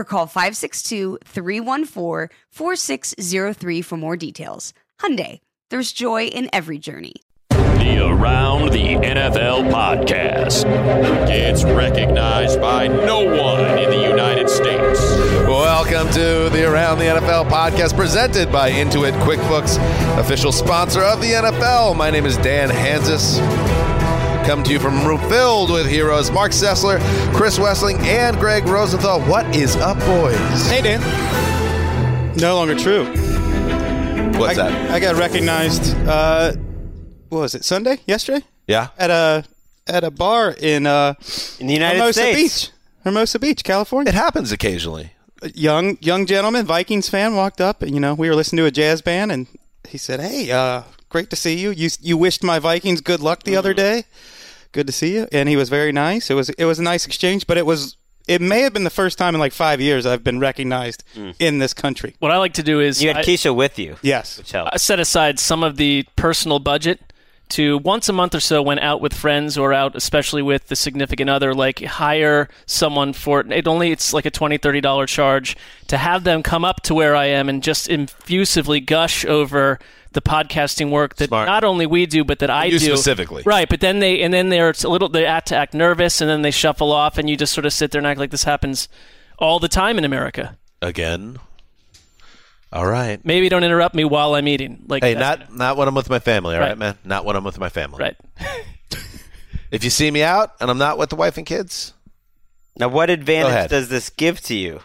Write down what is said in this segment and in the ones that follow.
or call 562-314-4603 for more details. Hyundai, there's joy in every journey. The Around the NFL podcast gets recognized by no one in the United States. Welcome to the Around the NFL podcast presented by Intuit QuickBooks, official sponsor of the NFL. My name is Dan Hanzus. Come to you from a room filled with heroes Marc Sessler, Chris Wesseling, and Gregg Rosenthal. What is up, boys? Hey, Dan. No longer true. What's I, that? I got recognized. Uh, what was it? Sunday? Yesterday? Yeah. At a at a bar in uh, in the United Hermosa States. Beach, Hermosa Beach, California. It happens occasionally. A young young gentleman, Vikings fan, walked up. And, you know, we were listening to a jazz band, and he said, "Hey, uh, great to see you. You you wished my Vikings good luck the other day. Good to see you." And he was very nice. It was it was a nice exchange, but it was. It may have been the first time in like five years I've been recognized hmm. in this country. What I like to do is You had I- Keisha with you, Yes. which helped. I set aside some of the personal budget to once a month or so when out with friends or out especially with the significant other like hire someone for it only it's like a 20 30 dollar charge to have them come up to where i am and just infusively gush over the podcasting work that Smart. not only we do but that i You do specifically. right but then they and then they're a little they act to act nervous and then they shuffle off and you just sort of sit there and act like this happens all the time in america Again. All right. maybe don't interrupt me while i'm eating like Hey, that's- not not when I'm with my family, all right, Right. man? Not when I'm with my family. right If you see me out and I'm not with the wife and kids, Now, what advantage does this give to you?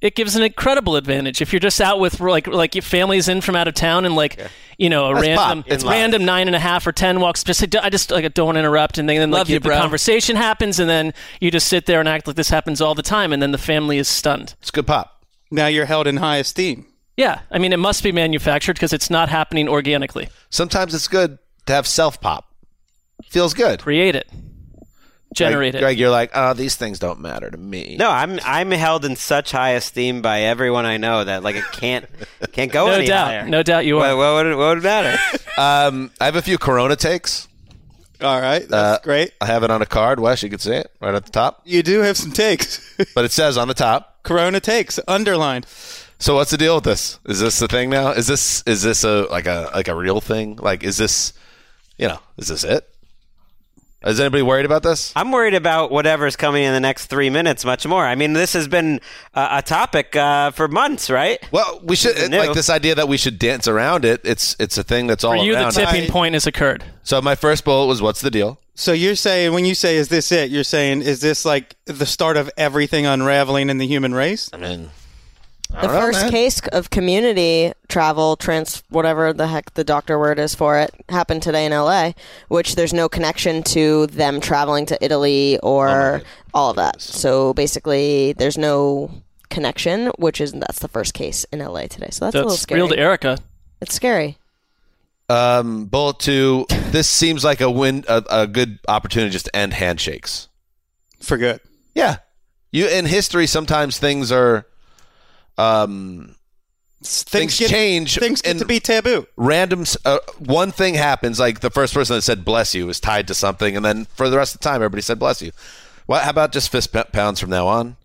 It gives an incredible advantage if you're just out with like like your family's in from out of town and like you know a That's random. It's pop. random nine and a half or ten walks just like, I just like don't interrupt and then, then like Love you, the bro. conversation happens and then you just sit there and act like this happens all the time and then the family is stunned. it's good pop. Now you're held in high esteem. Yeah, I mean it must be manufactured because it's not happening organically. Sometimes it's good to have self pop. Feels good. Create it, generate Gregg. Gregg, you're like, oh, these things don't matter to me. No, I'm I'm held in such high esteem by everyone I know that like it can't can't go no any doubt, higher. no doubt you What, are. what, would, what would matter? Um, I have a few Corona takes. All right, that's Uh, great. I have it on a card. Wes, you can see it right at the top. You do have some takes. But it says on the top. Corona takes underlined. So what's the deal with this? Is this the thing now? Is this is this a like a like a real thing? Like is this you know, is this it? Is anybody worried about this? I'm worried about whatever's coming in the next three minutes much more. I mean, this has been a, a topic uh, for months, right? Well, we should This is new. like this idea that we should dance around it. It's it's a thing that's all For you, the tipping I- point has occurred. so my first bullet was what's the deal? So you're saying when you say is this it? You're saying is this like the start of everything unraveling in the human race? I mean, The don't know, first man. case of community travel, trans, whatever the heck the doctor word is for it, happened today in LA, which there's no connection to them traveling to Italy or all of that. So basically, there's no connection, which is that's the first case in LA today. So that's a little scary. real to Erica. It's scary. Um, bullet two. This seems like a win, a, a good opportunity just to end handshakes. For good. Yeah, you in history sometimes things are, um, things, get, change. Things get and to be taboo. random. Uh, one thing happens, like the first person that said "bless you" was tied to something, and then for the rest of the time, everybody said "bless you." What? How about just fist p- pounds from now on?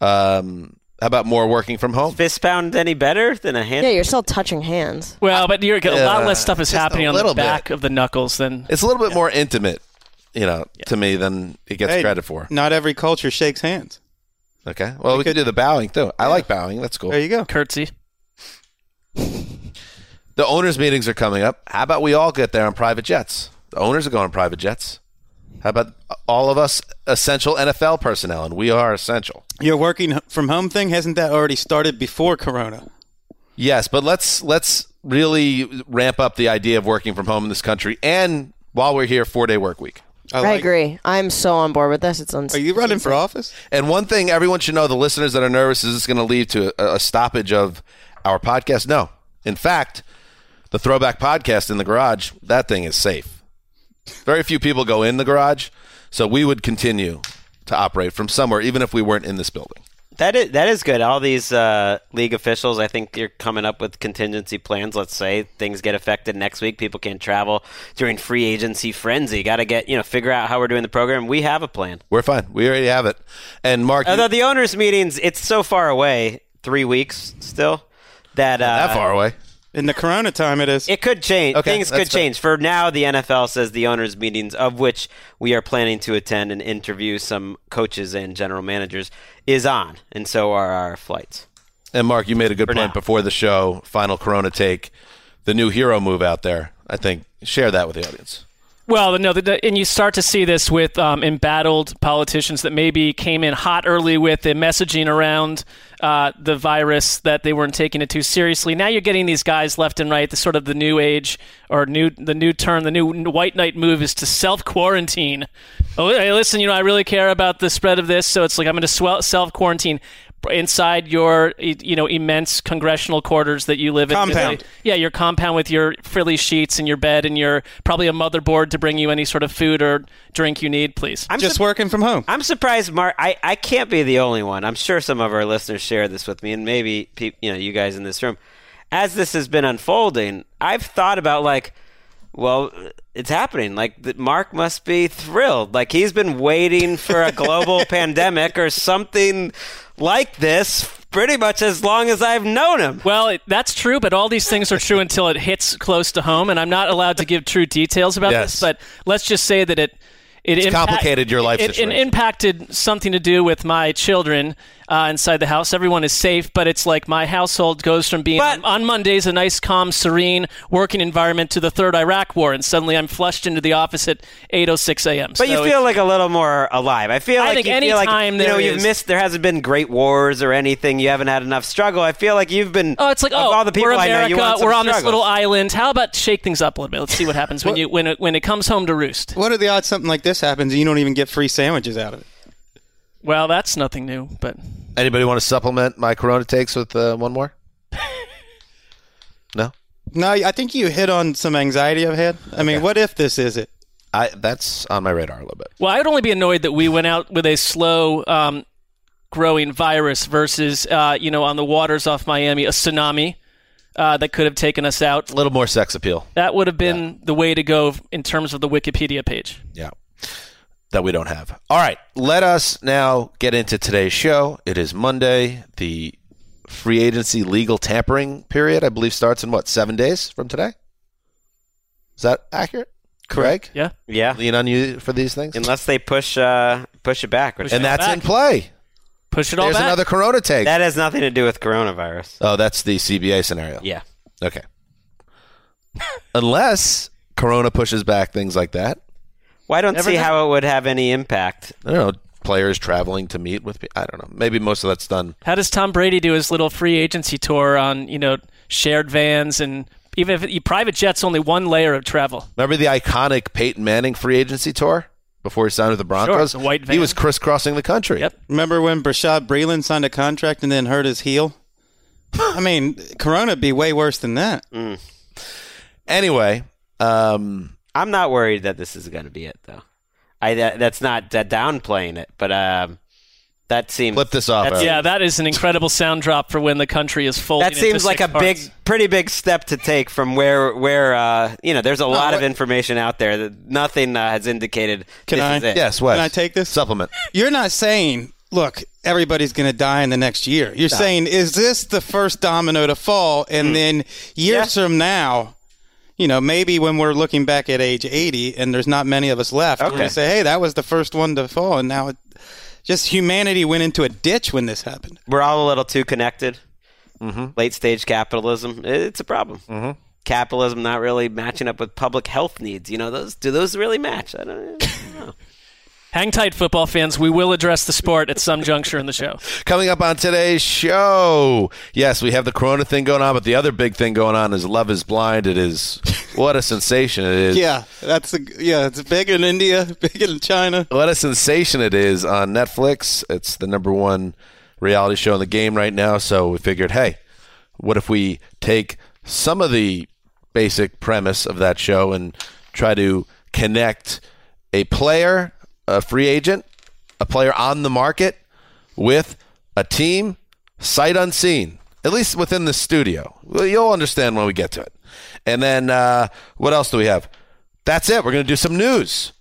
Um, how about more working from home? Fist pound any better than a hand? Yeah, you're still touching hands. Well, but you're, a lot less stuff is just a happening on the little back bit. of the knuckles than. It's a little bit more intimate, you know, to me than it gets Hey, credit for. Not every culture shakes hands. Okay. Well, we could do the bowing too. I like bowing. That's cool. There you go. curtsy. The owners' meetings are coming up. How about we all get there on private jets? The owners are going on private jets. How about all of us essential NFL personnel? And we are essential. Your working from home thing hasn't that already started before Corona? Yes, but let's let's really ramp up the idea of working from home in this country, and while we're here, four day work week. I, I like- agree. I'm so on board with this. It's uns- Are you running for office? And one thing everyone should know: the listeners that are nervous is this going to lead to a, a stoppage of our podcast? No, in fact, the Throwback Podcast in the garage that thing is safe. Very few people go in the garage, so we would continue to operate from somewhere, even if we weren't in this building. That is that is good. All these uh, league officials, I think you're coming up with contingency plans. Let's say things get affected next week, people can't travel during free agency frenzy. Got to get you know figure out how we're doing the program. We have a plan. We're fine. We already have it. And Marc, you- Although the owners' meetings, it's so far away, three weeks still. That uh, that far away. In the Corona time, it is. It could change. Okay, Things could fair. change. For now, the NFL says the owners' meetings, of which we are planning to attend and interview some coaches and general managers, is on, and so are our flights. And Marc, you made a good For point now. before the show. Final Corona take, the new hero move out there. I think share that with the audience. Well, no, the, the, and you start to see this with um, embattled politicians that maybe came in hot early with the messaging around uh, the virus that they weren't taking it too seriously. Now you're getting these guys left and right. The sort of the new age or new the new turn, the new white knight move is to self quarantine. Oh, hey, listen, you know, I really care about the spread of this, so it's like I'm going to self quarantine inside your you know immense congressional quarters that you live in. Compound. Yeah, your compound with your frilly sheets and your bed and your probably a motherboard to bring you any sort of food or drink you need, please. I'm Just sup- working from home. I'm surprised, Marc. I, I can't be the only one. I'm sure some of our listeners share this with me, and maybe peop you know you guys in this room. As this has been unfolding, I've thought about like, well, it's happening. Like Marc must be thrilled. Like he's been waiting for a global pandemic or something like this pretty much as long as I've known him. Well, it, that's true, but all these things are true until it hits close to home, and I'm not allowed to give true details about Yes. this. But let's just say that it it It's impact- complicated your life it, it situation. impacted something to do with my children uh, inside the house. Everyone is safe, but it's like my household goes from being But- on Mondays a nice, calm, serene working environment to the third Iraq War, and suddenly I'm flushed into the office at 8:06 a.m. But you feel like a little more alive. I feel I like think you any feel like time you know there you've is- missed. There hasn't been great wars or anything. You haven't had enough struggle. I feel like you've been. Oh, it's like of oh, all the people we're I know, you want some we're on this little island. How about shake things up a little bit? Let's see what happens when you when it, when it comes home to roost. What are the odds something like this happens and you don't even get free sandwiches out of it? Well, that's nothing new, but Anybody want to supplement my Corona takes with uh, one more? no, No, I think you hit on some anxiety I've had. I mean, what if this is it? I that's on my radar a little bit. well, I would only be annoyed that we went out with a slow um, growing virus versus uh, you know on the waters off Miami a tsunami uh, that could have taken us out. A little more sex appeal. That would have been the way to go in terms of the Wikipedia page. Yeah. That we don't have. All right. Let us now get into today's show. It is Monday. The free agency legal tampering period, I believe, starts in what, seven days from today? Is that accurate? Craig? Yeah. Yeah, Lean on you for these things? unless they push uh, push it back. Which and it that's back. in play. Push it all There's back. another Corona take. that has nothing to do with coronavirus. oh, that's the CBA scenario. Yeah. Okay. Unless Corona pushes back things like that. Well, I don't Never see know. how it would have any impact. I don't know. Players traveling to meet with. pe- I don't know. Maybe most of that's done. How does Tom Brady do his little free agency tour on you know shared vans and even if it, private jets only one layer of travel? Remember the iconic Peyton Manning free agency tour before he signed with the Broncos? the white van. He was crisscrossing the country. Yep. Remember when Bashaud Breeland signed a contract and then hurt his heel? I mean, Corona would be way worse than that. Anyway, um, I'm not worried that this is going to be it, though. I that, that's not that downplaying it, but um, that seems flip this off. That's- Yeah, that is an incredible sound drop for when the country is full. that seems into like a six big, pretty big step to take from where where uh, you know. There's a lot of information out there that nothing uh, has indicated. Can this I? is it. Yes, Wes. Can I take this? supplement? You're not saying, look, everybody's going to die in the next year. You're saying, is this the first domino to fall? And then years from now, you know, maybe when we're looking back at age 80 and there's not many of us left, we're Okay. going to say, hey, that was the first one to fall. And now it, just humanity went into a ditch when this happened. We're all a little too connected. Mm-hmm. Late stage capitalism, it's a problem. Capitalism not really matching up with public health needs. You know, those do those really match? I don't, I don't know. Hang tight, football fans. We will address the sport at some juncture in the show. Coming up on today's show, yes, we have the Corona thing going on, but the other big thing going on is Love Is Blind. It is what a sensation it is. Yeah, that's a, yeah, it's big in India, big in China. What a sensation it is on Netflix. It's the number one reality show in the game right now. So we figured, hey, what if we take some of the basic premise of that show and try to connect a player, a free agent, a player on the market with a team sight unseen, at least within the studio. You'll understand when we get to it. And then uh, what else do we have? That's it. We're going to do some news.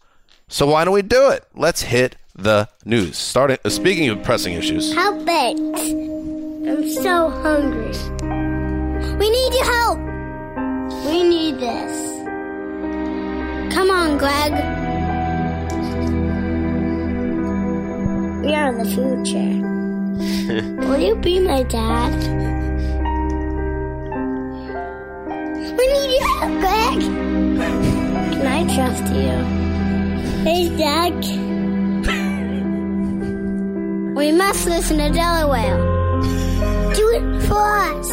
So why don't we do it? Let's hit the news. Starting. Uh, speaking of pressing issues, Help it. I'm so hungry. We need your help. We need this. Come on, Gregg. We are in the future. Will you be my dad? We need your help, Gregg. Can I trust you? Hey, Dad. We must listen to Delaware. Do it for us.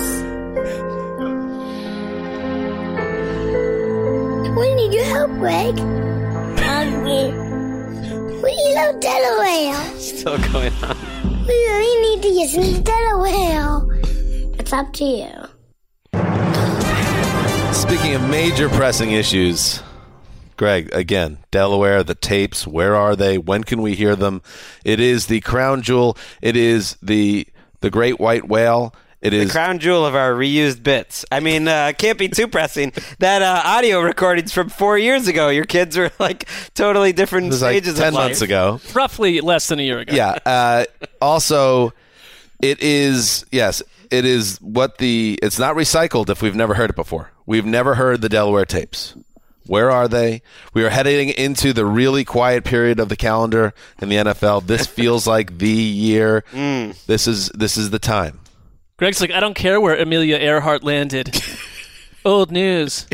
We need your help, Gregg. Hungry. We love Delaware. Still going on. We really need to listen to Delaware. It's up to you. speaking of major pressing issues, Gregg, again, Delaware, the tapes, where are they? When can we hear them? It is the crown jewel. It is the the great white whale. It The crown jewel of our reused bits. I mean, uh, can't be too pressing. That uh, audio recordings from four years ago. Your kids were like totally different it was like ten of life. months ago. Roughly less than a year ago. yeah. Uh, also, it is yes, it is what the. It's not recycled if we've never heard it before. We've never heard the Delaware tapes. Where are they? We are heading into the really quiet period of the calendar in the NFL. This feels like the year. This is this is the time. Greg's like, I don't care where Amelia Earhart landed. Old news.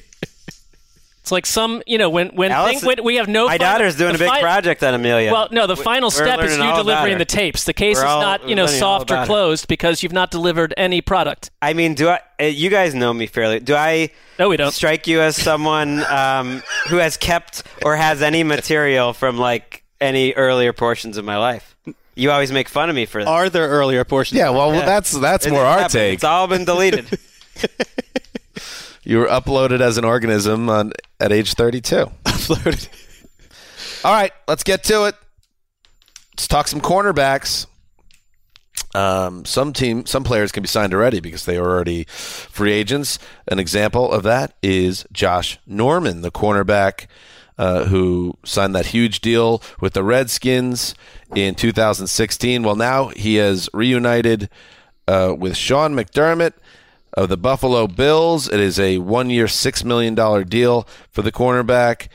It's like some, you know, when when, Alice- thing, when we have no. My final- daughter's doing a big fi- project on Amelia. Well, no, the We- final step is you delivering the tapes. The case We're is all not, you know, soft or closed because you've not delivered any product. I mean, do I? uh, You guys know me fairly. Do I? No, we don't. Strike you as someone um, who has kept or has any material from like any earlier portions of my life. You always make fun of me for that. Are there earlier portions? Yeah, well, that's that's It more our happen. take. It's all been deleted. You were uploaded as an organism on at age 32. uploaded. All right, let's get to it. Let's talk some cornerbacks. Um, some team, some players can be signed already because they are already free agents. An example of that is Josh Norman, the cornerback uh, who signed that huge deal with the Redskins in 2016. Well, now he has reunited uh, with Sean McDermott of the Buffalo Bills. It is a one-year, six million dollar deal for the cornerback.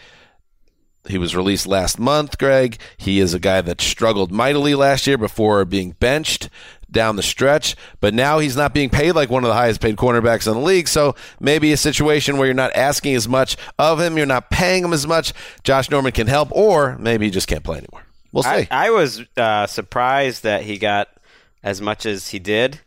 He was released last month, Gregg. He is a guy that struggled mightily last year before being benched down the stretch, but now he's not being paid like one of the highest paid cornerbacks in the league. So maybe a situation where you're not asking as much of him, you're not paying him as much. Josh Norman can help, or maybe he just can't play anymore. We'll see. I, I was uh, surprised that he got as much as he did,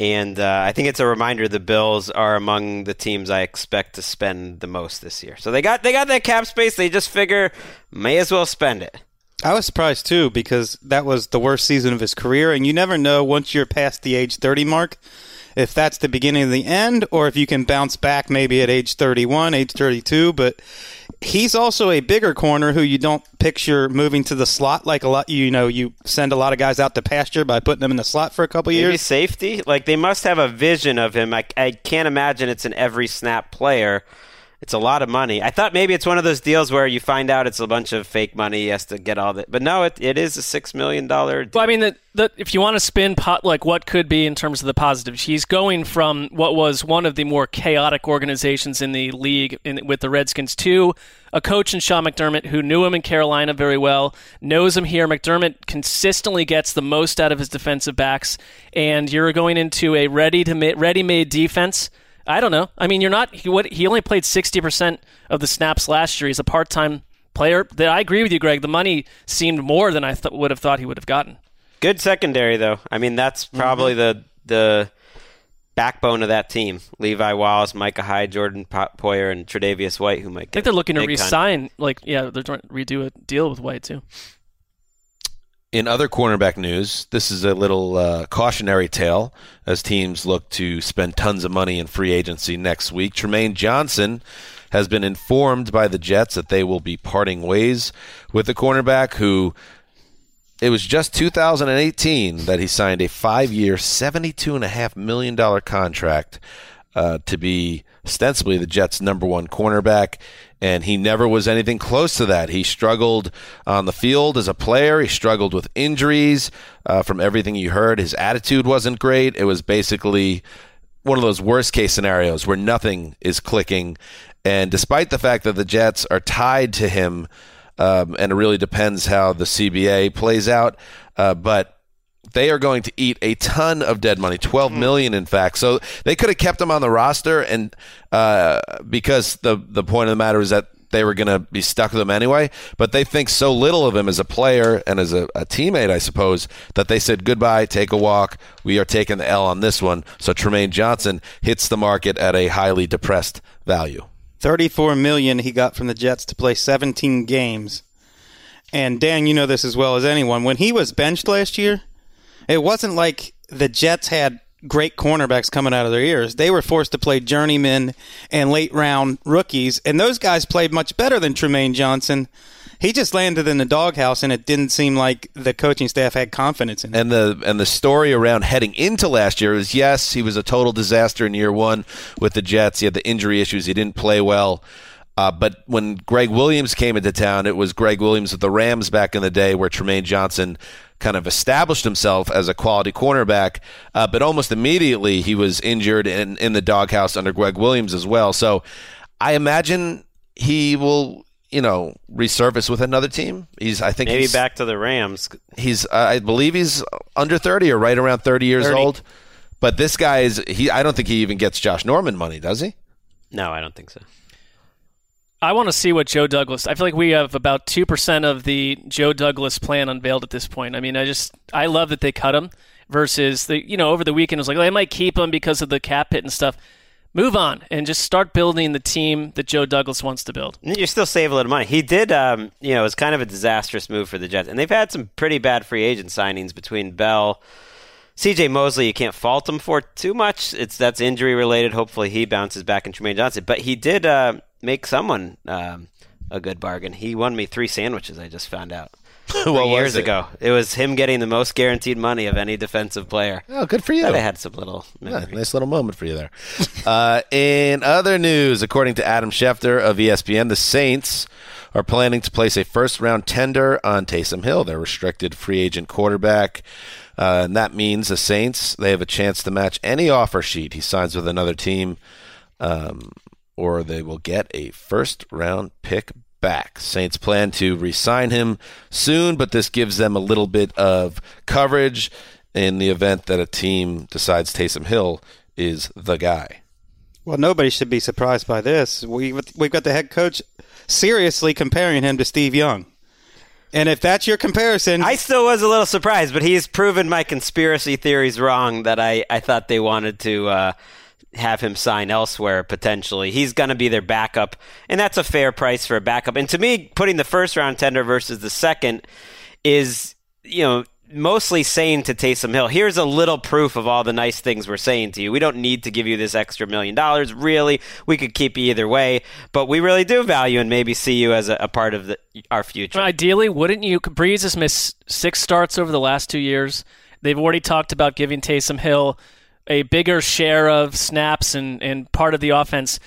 and uh, I think it's a reminder the Bills are among the teams I expect to spend the most this year. So they got they got that cap space. They just figure may as well spend it. I was surprised too because that was the worst season of his career, and you never know once you're past the age 30 mark if that's the beginning of the end or if you can bounce back maybe at age 31, age 32. But he's also a bigger corner who you don't picture moving to the slot like a lot. You know, you send a lot of guys out to pasture by putting them in the slot for a couple Maybe years. safety. Like they must have a vision of him. I, I can't imagine it's an every snap player. It's a lot of money. I thought maybe it's one of those deals where you find out it's a bunch of fake money. He has to get all that, but no, it, it is a six million dollar. Well, I mean, the, the, if you want to spin pot, like what could be in terms of the positives, he's going from what was one of the more chaotic organizations in the league in, with the Redskins to a coach in Sean McDermott who knew him in Carolina very well, knows him here. McDermott consistently gets the most out of his defensive backs, and you're going into a ready to ready-made defense I don't know. I mean, you're not. He, what, he only played 60% of the snaps last year. He's a part time player. I agree with you, Gregg. The money seemed more than I th- would have thought he would have gotten. Good secondary, though. I mean, that's probably mm-hmm. the the backbone of that team. Levi Wallace, Micah Hyde, Jordan Poyer, and Tre'Davious White, who might. I think they're looking to re-sign. Like, yeah, they're trying to redo a deal with White too. In other cornerback news, this is a little uh, cautionary tale as teams look to spend tons of money in free agency next week. Trumaine Johnson has been informed by the Jets that they will be parting ways with the cornerback who it was just 2018 that he signed a five-year, $72.5 million contract uh, to be ostensibly the Jets' number one cornerback and he never was anything close to that. He struggled on the field as a player. He struggled with injuries. Uh, from everything you heard, his attitude wasn't great. It was basically one of those worst case scenarios where nothing is clicking. And despite the fact that the Jets are tied to him, um, and it really depends how the CBA plays out, uh, but they are going to eat a ton of dead money, twelve hmm. in fact. So they could have kept him on the roster, and uh, because the the point of the matter is that they were going to be stuck with him anyway. But they think so little of him as a player and as a, a, teammate, I suppose, that they said goodbye, take a walk. We are taking the L on this one. So Trumaine Johnson hits the market at a highly depressed value. Thirty-four million he got from the Jets to play seventeen games. And Dan, you know this as well as anyone. When he was benched last year, it wasn't like the Jets had great cornerbacks coming out of their ears. They were forced to play journeymen and late round rookies, and those guys played much better than Trumaine Johnson. He just landed in the doghouse, and it didn't seem like the coaching staff had confidence in him. And the and the story around heading into last year is yes, he was a total disaster in year one with the Jets. He had the injury issues. He didn't play well. Uh, but when Gregg Williams came into town, it was Gregg Williams with the Rams back in the day, where Trumaine Johnson kind of established himself as a quality cornerback, uh, but almost immediately he was injured in, in the doghouse under Gregg Williams as well. So I imagine he will, you know, resurface with another team. He's, I think, maybe he's, back to the Rams. He's, uh, I believe, he's under thirty or right around thirty years 30. old. But this guy is he. I don't think he even gets Josh Norman money, does he? No, I don't think so. I want to see what Joe Douglas. I feel like we have about two percent of the Joe Douglas plan unveiled at this point. I mean, I just I love that they cut him versus the you know over the weekend it was like well, they might keep him because of the cap hit and stuff. Move on and just start building the team that Joe Douglas wants to build. You still save a little money. He did, um, you know, it was kind of a disastrous move for the Jets, and they've had some pretty bad free agent signings between Bell. CJ Mosley, you can't fault him for too much. It's that's injury related. Hopefully, he bounces back in Trumaine Johnson. But he did uh, make someone um, a good bargain. He won me three sandwiches. I just found out. well, years it? ago, it was him getting the most guaranteed money of any defensive player. Oh, good for you! I had some little yeah, nice little moment for you there. uh, in other news, according to Adam Schefter of ESPN, the Saints are planning to place a first-round tender on Taysom Hill, their restricted free agent quarterback. Uh, and that means the Saints they have a chance to match any offer sheet he signs with another team. Um, or they will get a first round pick back. Saints plan to re-sign him soon, but this gives them a little bit of coverage in the event that a team decides Taysom Hill is the guy. Well, nobody should be surprised by this. We we've got the head coach seriously comparing him to Steve Young. And if that's your comparison, I still was a little surprised, but he's proven my conspiracy theories wrong that I, I thought they wanted to uh, have him sign elsewhere potentially. He's going to be their backup, and that's a fair price for a backup. And to me, putting the first round tender versus the second is, you know, mostly saying to Taysom Hill, here's a little proof of all the nice things we're saying to you. We don't need to give you this extra million dollars. Really, we could keep you either way, but we really do value and maybe see you as a, a part of the, our future. Ideally, wouldn't you? Brees has missed six starts over the last two years. They've already talked about giving Taysom Hill a bigger share of snaps and, and part of the offense.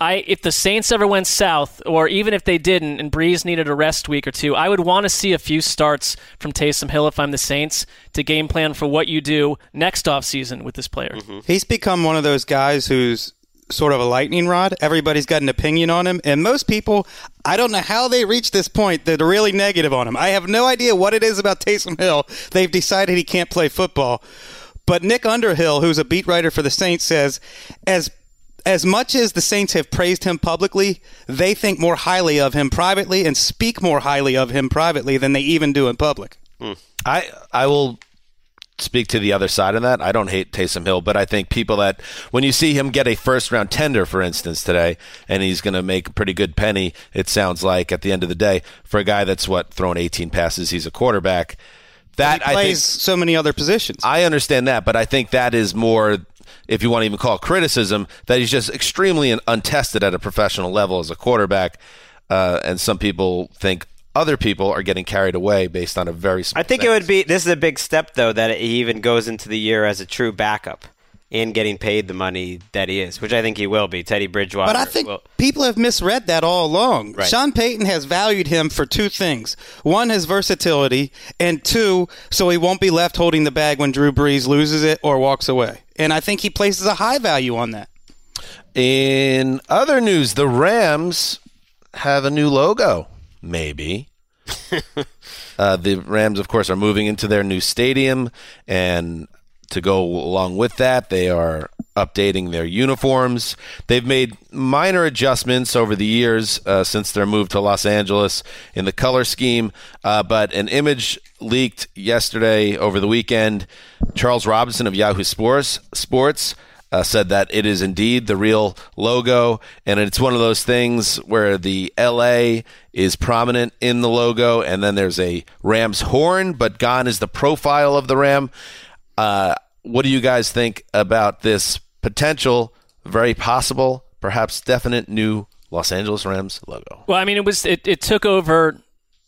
I if the Saints ever went south, or even if they didn't, and Brees needed a rest week or two, I would want to see a few starts from Taysom Hill if I'm the Saints to game plan for what you do next offseason with this player. Mm-hmm. He's become one of those guys who's sort of a lightning rod. Everybody's got an opinion on him, and most people, I don't know how they reach this point. They're really negative on him. I have no idea what it is about Taysom Hill. They've decided he can't play football. But Nick Underhill, who's a beat writer for the Saints, says as as much as the Saints have praised him publicly, they think more highly of him privately and speak more highly of him privately than they even do in public. Hmm. I I will speak to the other side of that. I don't hate Taysom Hill, but I think people that when you see him get a first round tender, for instance, today, and he's going to make a pretty good penny, it sounds like at the end of the day for a guy that's what thrown 18 passes, he's a quarterback. That he plays think so many other positions. I understand that, but I think that is more, if you want to even call it criticism, that he's just extremely untested at a professional level as a quarterback. Uh, and some people think other people are getting carried away based on a very small I think it would be this is a big step though that he even goes into the year as a true backup and getting paid the money that he is, which I think he will be. Teddy Bridgewater. But I think will- people have misread that all along. Right. Sean Payton has valued him for two things. One, his versatility, and two, so he won't be left holding the bag when Drew Brees loses it or walks away. And I think he places a high value on that. In other news, the Rams have a new logo. Maybe. uh, the Rams, of course, are moving into their new stadium, and to go along with that, they are updating their uniforms. They've made minor adjustments over the years uh, since their move to Los Angeles in the color scheme, uh, but an image leaked yesterday over the weekend. Charles Robinson of Yahoo Sports Sports uh, said that it is indeed the real logo, and it's one of those things where the LA is prominent in the logo, and then there's a ram's horn, but gone is the profile of the ram. Uh, what do you guys think about this potential, very possible, perhaps definite new Los Angeles Rams logo? Well, I mean, it was it, it took over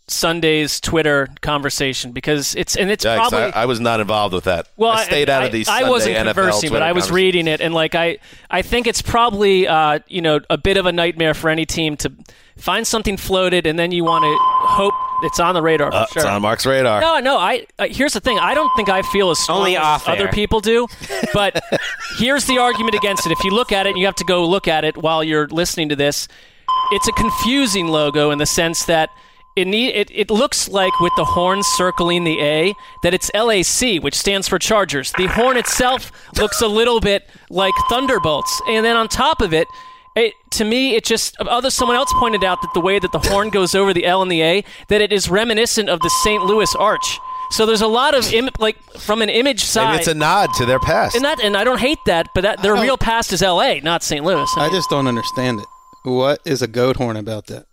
Sunday's Twitter conversation because it's and it's Yikes, probably I, I was not involved with that. Well, I stayed out of these. I Sunday wasn't NFL conversing, but I was reading it, and like I, I think it's probably uh, you know a bit of a nightmare for any team to find something floated, and then you want to hope it's on the radar. For Uh, sure. It's on Marc's radar. No, no. I uh, here's the thing. I don't think I feel as strong Only as off other people do. But here's the argument against it. If you look at it, and you have to go look at it while you're listening to this. It's a confusing logo in the sense that. It, need, it, it looks like with the horn circling the A that it's LAC, which stands for Chargers. The horn itself looks a little bit like Thunderbolts, and then on top of it, it, to me, it just other someone else pointed out that the way that the horn goes over the L and the A, that it is reminiscent of the St. Louis Arch. So there's a lot of Im- like from an image side, Maybe it's a nod to their past. and that and I don't hate that, but that their real past is L.A., not St. Louis. I just don't understand it. What is a goat horn about that?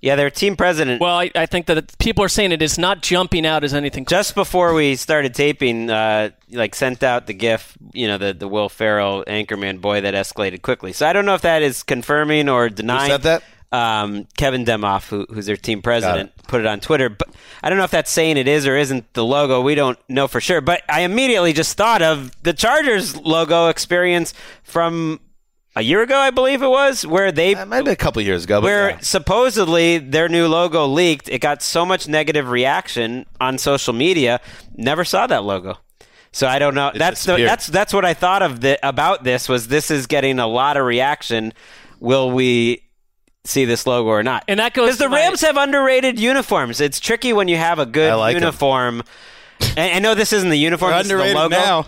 Yeah, their team president well, I, I think that people are saying it is not jumping out as anything. just before we started taping, uh, like sent out the GIF, you know, the the Will Ferrell Anchorman boy that escalated quickly. So I don't know if that is confirming or denying. said that? Um, Kevin Demoff, who, who's their team president, put it on Twitter. But I don't know if that's saying it is or isn't the logo. We don't know for sure. But I immediately just thought of the Chargers logo experience from a year ago, I believe it was, where they That might have been a couple years ago. But where yeah. supposedly their new logo leaked. It got so much negative reaction on social media. Never saw that logo. So I don't know. that's the, that's that's what I thought of the, about this was this is getting a lot of reaction. Will we see this logo or not? And that goes because the to my- Rams have underrated uniforms. It's tricky when you have a good I like 'em. uniform. And I know this isn't the uniform. They're this is the underrated logo. now.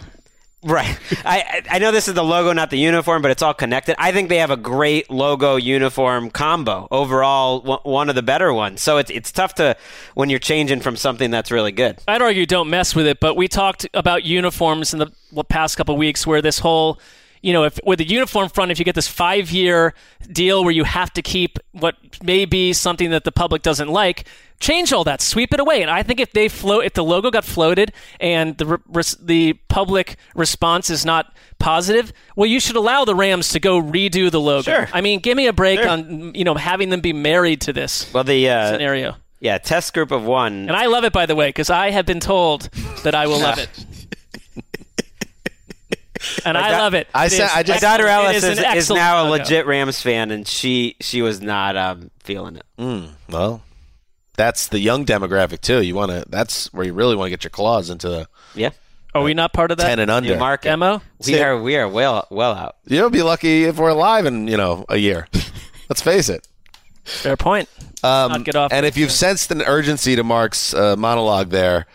Right. I I know this is the logo, not the uniform, but it's all connected. I think they have a great logo uniform combo overall, one- one of the better ones. So it's it's tough to when you're changing from something that's really good. I'd argue don't mess with it, but we talked about uniforms in the past couple weeks where this whole you know, if with a uniform front, if you get this five year deal where you have to keep what may be something that the public doesn't like, change all that, sweep it away. And I think if they float, if the logo got floated and the re- the public response is not positive, well, you should allow the Rams to go redo the logo. Sure. I mean, give me a break Sure. on you know having them be married to this Well, the uh, scenario. yeah test group of one. And I love it, by the way, because I have been told that I will love it. And I da- love it. I It said- I just- My daughter Alice an is, is now a logo. legit Rams fan, and she she was not um, feeling it. Mm, well, that's the young demographic too. You want to. That's where you really want to get your claws into the Yeah, Are we not part of that? ten and under. new market. demo? We are we are well well out. You'll be lucky if we're alive in you know a year. Let's face it. Fair point. Um, Not get off and if you've sensed an urgency to Marc's uh, monologue there,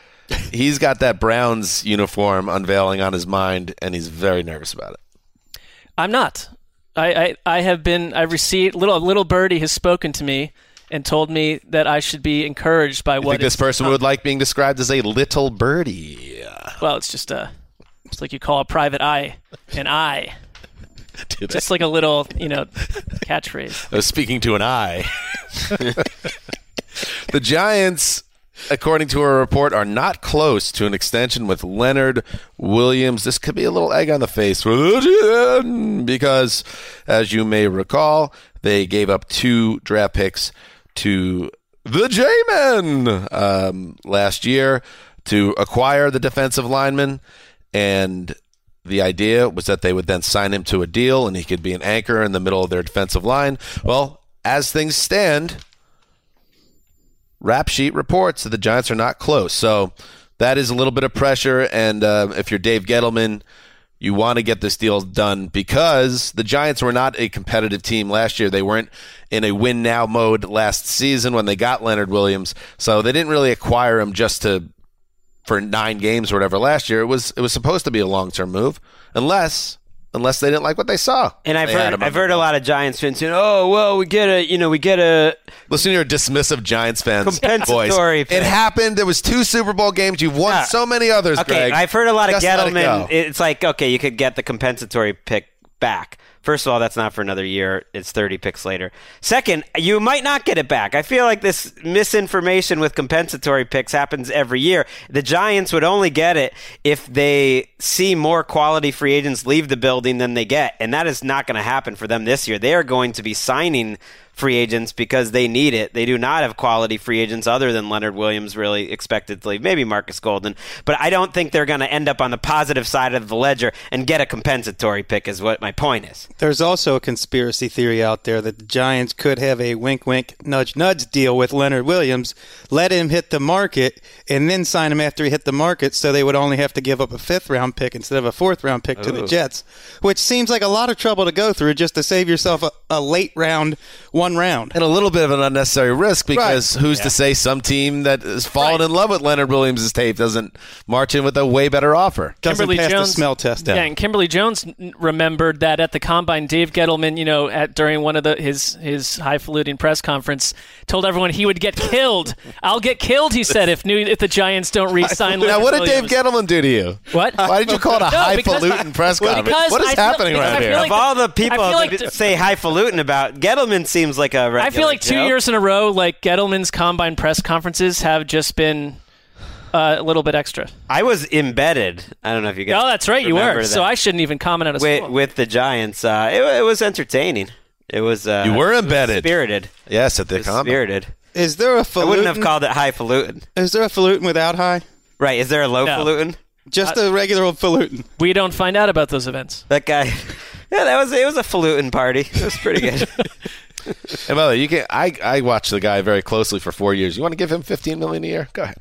he's got that Browns uniform unveiling on his mind, and he's very nervous about it. I'm not. I, I, I have been. I've received little little birdie has spoken to me and told me that I should be encouraged by I what think this person would like being described as a little birdie. Well, it's just a. It's like you call a private eye an eye. Just like a little, you know, catchphrase. I was speaking to an eye. the Giants, according to a report, are not close to an extension with Leonard Williams. This could be a little egg on the face because, as you may recall, they gave up two draft picks to the J-Men um, last year to acquire the defensive lineman and the idea was that they would then sign him to a deal and he could be an anchor in the middle of their defensive line. Well, as things stand, Rap Sheet reports that the Giants are not close. So that is a little bit of pressure. And uh, if you're Dave Gettleman, you want to get this deal done because the Giants were not a competitive team last year. They weren't in a win now mode last season when they got Leonard Williams. So they didn't really acquire him just to for nine games or whatever last year. It was it was supposed to be a long term move, unless unless they didn't like what they saw. And I've heard I've heard a lot of Giants fans saying, "Oh, well, we get a you know we get a Listen to your dismissive Giants fans Compensatory voice. pick. It happened. There was two Super Bowl games. You've won Yeah. so many others. Okay, Gregg. I've heard a lot of Just it Gettleman. go. it's like okay, you could get the compensatory pick back. First of all, that's not for another year. It's 30 picks later. Second, you might not get it back. I feel like this misinformation with compensatory picks happens every year. The Giants would only get it if they see more quality free agents leave the building than they get. And that is not going to happen for them this year. They are going to be signing free agents because they need it. They do not have quality free agents other than Leonard Williams really expected to leave, maybe Marcus Golden. But I don't think they're going to end up on the positive side of the ledger and get a compensatory pick is what my point is. There's also a conspiracy theory out there that the Giants could have a wink, wink, nudge, nudge deal with Leonard Williams, let him hit the market, and then sign him after he hit the market so they would only have to give up a fifth round pick instead of a fourth round pick to the Jets, which seems like a lot of trouble to go through just to save yourself a, a late round, one round. and a little bit of an unnecessary risk because Right. who's to say some team that has fallen in love with Leonard Williams' tape doesn't march in with a way better offer? Doesn't Kimberly pass Jones the smell test. Yeah, and Kimberly Jones remembered that at the combine, Dave Gettleman, you know, at during one of the his his highfalutin press conference, told everyone he would get killed. I'll get killed, he said, if new if the Giants don't re-sign. Now, what did Williams. Dave Gettleman do to you? What? Why did you call it a No, because- highfalutin press conference? What is I happening because around here? like of all the people feel like that t- say highfalutin about, Gettleman seems like a regular I feel like two Joe. years in a row, like Gettleman's combine press conferences have just been uh, a little bit extra. I was embedded. I don't know if you guys. Oh, that's right, you were. that. So I shouldn't even comment on a with, with the Giants. Uh, it, it was entertaining. It was. Uh, You were embedded. spirited. Yes, at the It was combine. spirited. Is there a I falutin? wouldn't have called it highfalutin. Is there a falutin without high? Right? Is there a low falutin? Just a regular old falutin. we don't find out about those events. That guy. Yeah, that was it. Was a falutin party. It was pretty good. And by the way, you can. I I watched the guy very closely for four years. You want to give him fifteen million a year? Go ahead.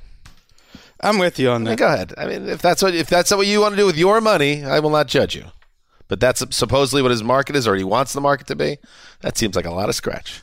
I'm with you on I mean, that. go ahead. I mean, if that's what if that's what you want to do with your money, I will not judge you. But that's supposedly what his market is, or he wants the market to be. That seems like a lot of scratch.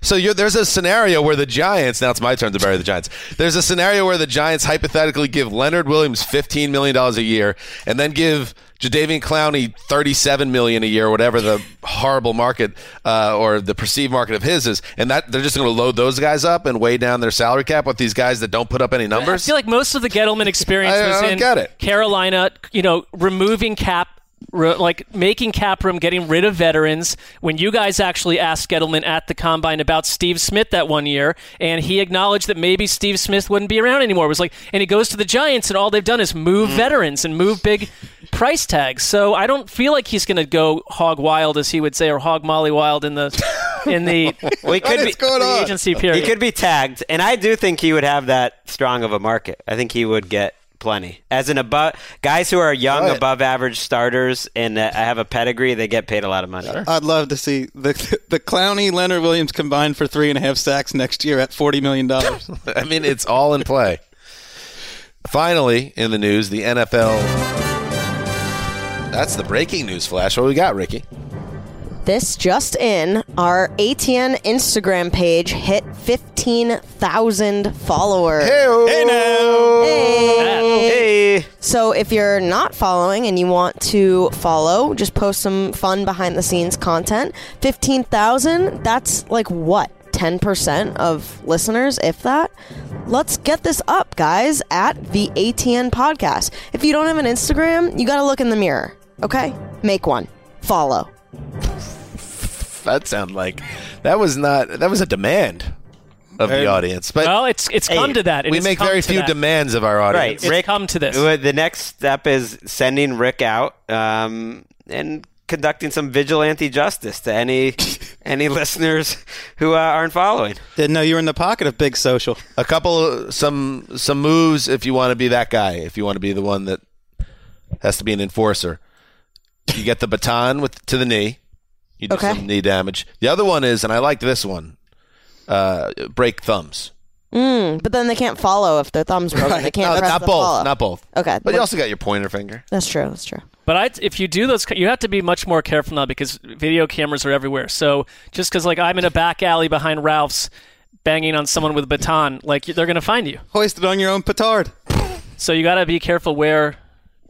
So you're, there's a scenario where the Giants. Now it's my turn to bury the Giants. There's a scenario where the Giants hypothetically give Leonard Williams 15 million dollars a year, and then give Jadeveon Clowney 37 million a year, whatever the horrible market uh, or the perceived market of his is, and that they're just going to load those guys up and weigh down their salary cap with these guys that don't put up any numbers. I feel like most of the Gettleman experience I- I was don't in. Carolina, you know, removing cap re- like making cap room, getting rid of veterans. When you guys actually asked Gettleman at the combine about Steve Smith that one year, and he acknowledged that maybe Steve Smith wouldn't be around anymore. It was like, and he goes to the Giants, and all they've done is move mm. veterans and move big price tags. So I don't feel like he's going to go hog wild, as he would say, or hog molly wild in the in the he could be is going free on? agency period. He could be tagged, and I do think he would have that strong of a market. I think he would get plenty. As an above guys who are young, Right. above average starters and uh, have a pedigree, they get paid a lot of money. I'd love to see the the Clowney Leonard Williams combined for three and a half sacks next year at forty million dollars. I mean, it's all in play. Finally, in the news, the NFL. That's the breaking news flash. What we got, Ricky? This just in, our ATN Instagram page hit 15,000 followers. Hey now. Ah, hey, So if you're not following and you want to follow, just post some fun behind the scenes content. 15,000, that's like what? 10% of listeners, if that. Let's get this up, guys, at the ATN podcast. If you don't have an Instagram, you got to look in the mirror, okay? Make one. Follow. That sound like that was not that was a demand of the audience. But well, it's it's come Hey, to that. It we make very few that. demands of our audience. right It's come to this. Uh, The next step is sending Rick out um, and conducting some vigilante justice to any any listeners who uh, aren't following. Didn't know you were in the pocket of big social. A couple some some moves if you want to be that guy. If you want to be the one that has to be an enforcer. You get the baton with to the knee. You do Okay. some knee damage. The other one is, and I like this one. Uh, break thumbs. Mm, but then they can't follow if their thumb's broken. They can't No, press not the both. follow. Not both. Okay. But you also got your pointer finger. That's true. That's true. But I, if you do those, you have to be much more careful now because video cameras are everywhere. So just because like I'm in a back alley behind Ralph's, banging on someone with a baton, like they're gonna find you. Hoist it on your own petard. So you got to be careful where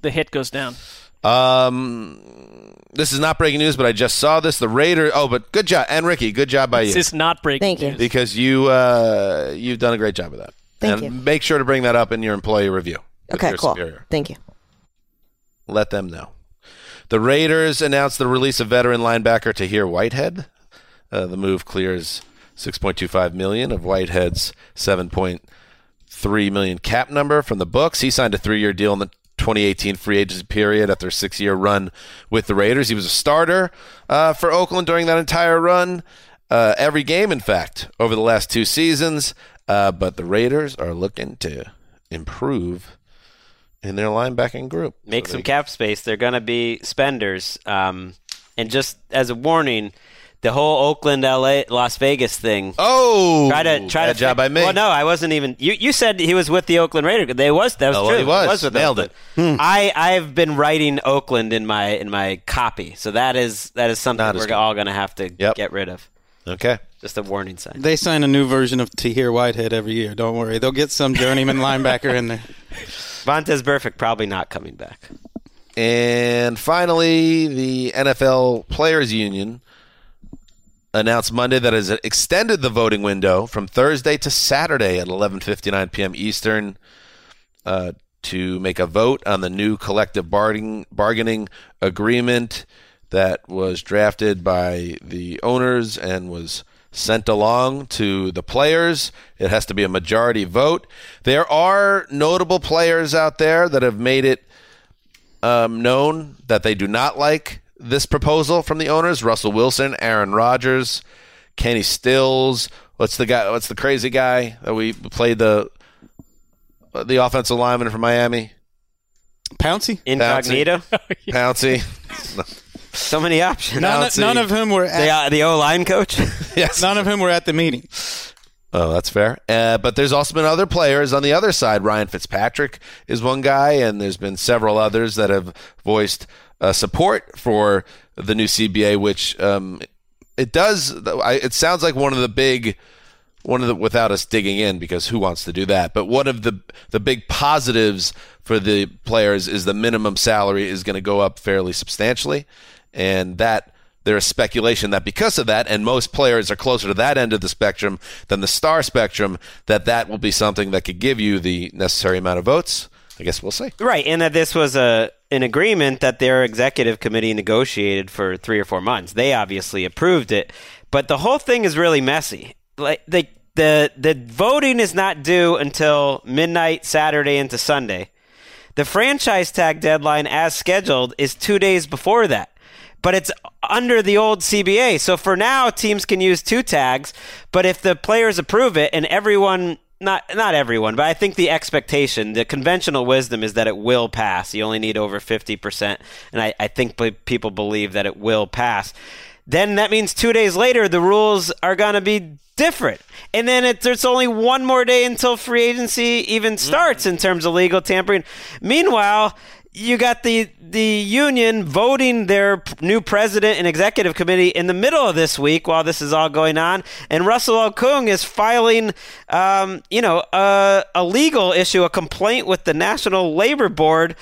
the hit goes down. Um, this is not breaking news, but I just saw this. The Raiders. Oh, but good job, and Ricky, good job by you. This is not breaking Thank you. news. because you uh, you've done a great job of that. Thank and you. make sure to bring that up in your employee review. Okay, cool. superior. Thank you. Let them know. The Raiders announced the release of veteran linebacker Tahir Whitehead. Uh, the move clears 6.25 million of Whitehead's 7.3 million cap number from the books. He signed a three-year deal in the 2018 free agency period after a six-year run with the Raiders. He was a starter uh, for Oakland during that entire run, uh, every game, in fact, over the last two seasons. Uh, but the Raiders are looking to improve in their linebacking group. Make So some they- cap space. They're going to be spenders. Um, and just as a warning, the whole Oakland, LA, Las Vegas thing. Oh, Try to try to job fi- by me. Well, no, I wasn't even. You you said he was with the Oakland Raiders. They was that was Oh, true. he was. with Nailed Oakland. it. Hmm. I I've been writing Oakland in my in my copy, so that is that is something Not we're good. all going to have to Yep. get rid of. Okay. Just a warning sign. They sign a new version of Tahir Whitehead every year. Don't worry. They'll get some journeyman linebacker in there. Vontaze Burfict probably not coming back. And finally, the NFL Players Union announced Monday that has extended the voting window from Thursday to Saturday at 11:59 p.m. Eastern uh, to make a vote on the new collective bargaining bargaining agreement that was drafted by the owners and was sent along to the players. It has to be a majority vote. There are notable players out there that have made it um, known that they do not like this proposal from the owners. Russell Wilson, Aaron Rodgers, Kenny Stills. What's the guy? What's the crazy guy that we played the the offensive lineman from Miami? Pouncey? Incognito. Pouncey. so many options. None, Pouncey. none of whom were The at, uh, the O line coach. yes. none of whom were at the meeting. Oh, that's fair. Uh, but there's also been other players on the other side. Ryan Fitzpatrick is one guy, and there's been several others that have voiced uh, support for the new CBA, which um, it does. It sounds like one of the big, one of the without us digging in because who wants to do that? But one of the the big positives for the players is the minimum salary is going to go up fairly substantially, and that there is speculation that because of that, and most players are closer to that end of the spectrum than the star spectrum, that that will be something that could give you the necessary amount of votes. I guess we'll see. Right, and that this was a an agreement that their executive committee negotiated for three or four months. They obviously approved it, but the whole thing is really messy. Like the the the voting is not due until midnight Saturday into Sunday. The franchise tag deadline, as scheduled, is two days before that. But it's under the old CBA. So for now, teams can use two tags. But if the players approve it and everyone not not everyone, but I think the expectation, the conventional wisdom is that it will pass. You only need over fifty percent, and I, I think people believe that it will pass. Then that means two days later the rules are going to be different, and then it, there's only one more day until free agency even starts mm-hmm. in terms of legal tampering. Meanwhile, you got the the union voting their new president and executive committee in the middle of this week while this is all going on, and Russell Okung is filing, um, you know, a, a legal issue, a complaint with the National Labor Board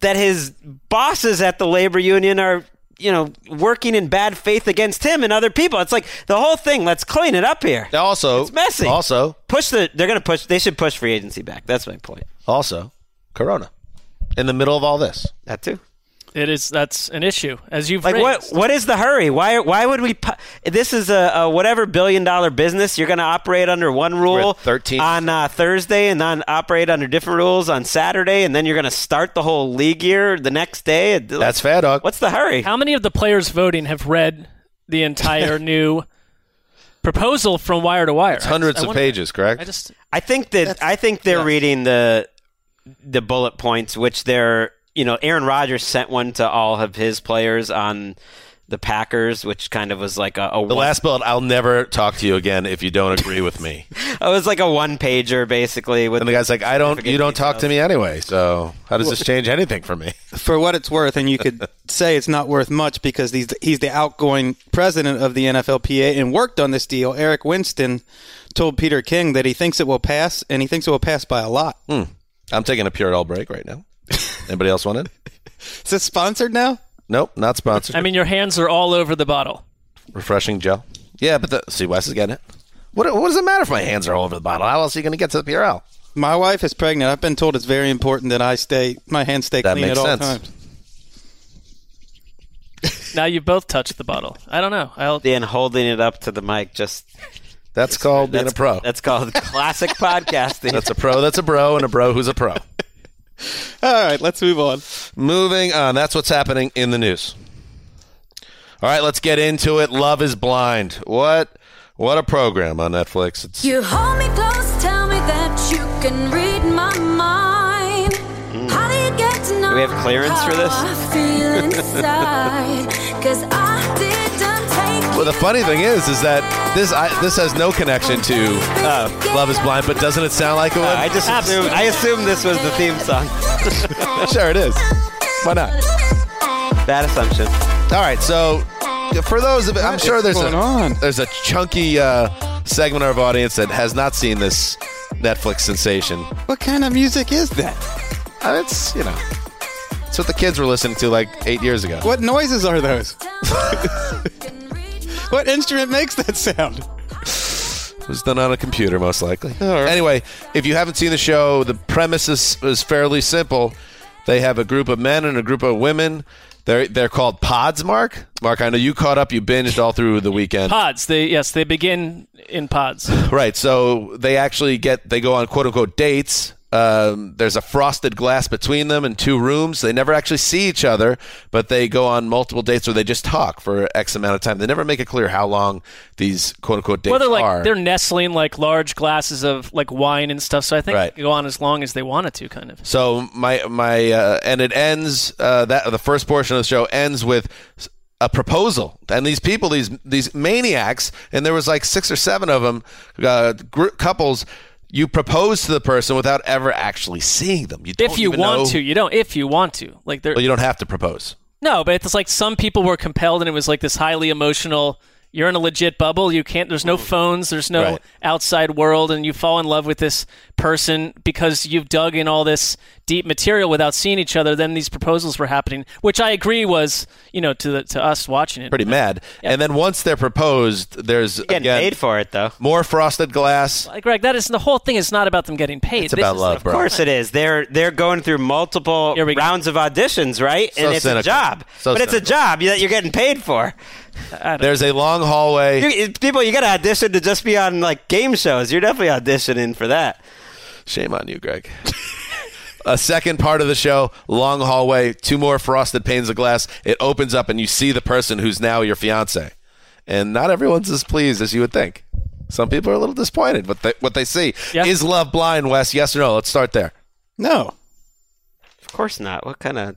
that his bosses at the labor union are. You know, working in bad faith against him and other people. It's like the whole thing. Let's clean it up here. Also, It's messy. Also, Push the. They're going to push. They should push free agency back. That's my point. also, Corona in the middle of all this. That too. It is that's an issue as you've Like what? What is the hurry? Why? Why would we? pu- This is a, a whatever billion dollar business. You're going to operate under one rule at 13. on uh, Thursday, and then operate under different rules on Saturday, and then you're going to start the whole league year the next day. That's fair, dog. What's the hurry? How many of the players voting have read the entire new proposal from wire to wire? It's hundreds I of wonder- pages, correct? I just I think that I think they're yes. reading the the bullet points, which they're you know Aaron Rodgers sent one to all of his players on the Packers, which kind of was like a, a the one- last bullet. I'll never talk to you again if you don't agree with me. it was like a one pager basically. With And the guy's like, I don't. You don't talk to me anyway. So how does this change anything for me? for what it's worth, and you could say it's not worth much because he's he's the outgoing president of the NFLPA and worked on this deal. Eric Winston told Peter King that he thinks it will pass, and he thinks it will pass by a lot. Hmm. I'm taking a Purell break right now. Anybody else want it? Is it sponsored now? Nope, not sponsored. I mean, your hands are all over the bottle. refreshing gel. Yeah, but the, see, Wes is getting it. What, what does it matter if my hands are all over the bottle? How else are you going to get to the Purell? My wife is pregnant. I've been told it's very important that I stay my hands stay That clean makes at all sense. times. Now you both touched the bottle. I don't know. I'll Dan holding it up to the mic. Just That's called being a pro. That's called classic podcasting. That's a pro. That's a bro, and a bro who's a pro. All right, let's move on. Moving on. That's what's happening in the news. All right, let's get into it. Love is Blind. What? What a program on Netflix. It's You hold me close, tell me that you can read my mind. Mm. How do you get to know Do we have clearance for this? well. The funny thing is, is that this I, this has no connection to uh, Love is Blind, but doesn't it sound like it would? I just assumed, I assumed this was the theme song. sure it is. Why not? Bad assumption. All right, so for those of I'm sure there's a on? there's a chunky uh, segment of our audience that has not seen this Netflix sensation. What kind of music is that? Uh, it's you know, it's what the kids were listening to like eight years ago. What noises are those? what instrument makes that sound? It was done on a computer, most likely. All right. Anyway, if you haven't seen the show, the premise is, is fairly simple. They have a group of men and a group of women. They're they're called pods. Mark, Mark, I know you caught up. You binged all through the weekend. pods. They yes, they begin in pods. Right. So they actually get they go on quote unquote dates. Um, there's a frosted glass between them in two rooms. They never actually see each other, but they go on multiple dates where they just talk for X amount of time. They never make it clear how long these quote unquote dates Well, they're like are. they're nestling like large glasses of like wine and stuff. So I think Right. it can go on as long as they wanted to, kind of. So my my uh, and it ends uh, that the first portion of the show ends with a proposal, and these people, these these maniacs, and there was like six or seven of them, uh, gr- couples. You propose to the person without ever actually seeing them. You don't If you want know- to, you don't. If you want to, like there. Well, you don't have to propose. No, but it's like some people were compelled, and it was like this highly emotional you're in a legit bubble. You can't. There's no mm. phones. There's no Right. outside world, and you fall in love with this person because you've dug in all this deep material without seeing each other. Then these proposals were happening, which I agree was, you know, to the, to us watching it. Pretty mad. And then once they're proposed, there's Getting again paid for it though. more frosted glass. Like, Greg, that is the whole thing. is not about them getting paid. It's This about love, like- bro. Of course it is. They're they're going through multiple Here we go. rounds of auditions, right? So and it's cynical. a job. So but it's a job that you're getting paid for. There's a long hallway. You, people, you got to audition to just be on like game shows. You're definitely auditioning for that. Shame on you, Greg. a second part of the show, long hallway, two more frosted panes of glass. It opens up and you see the person who's now your fiance. And not everyone's as pleased as you would think. Some people are a little disappointed with the, what they see. Yeah. Is love blind, Wes? Yes or no? Let's start there. No. Of course not. What kind of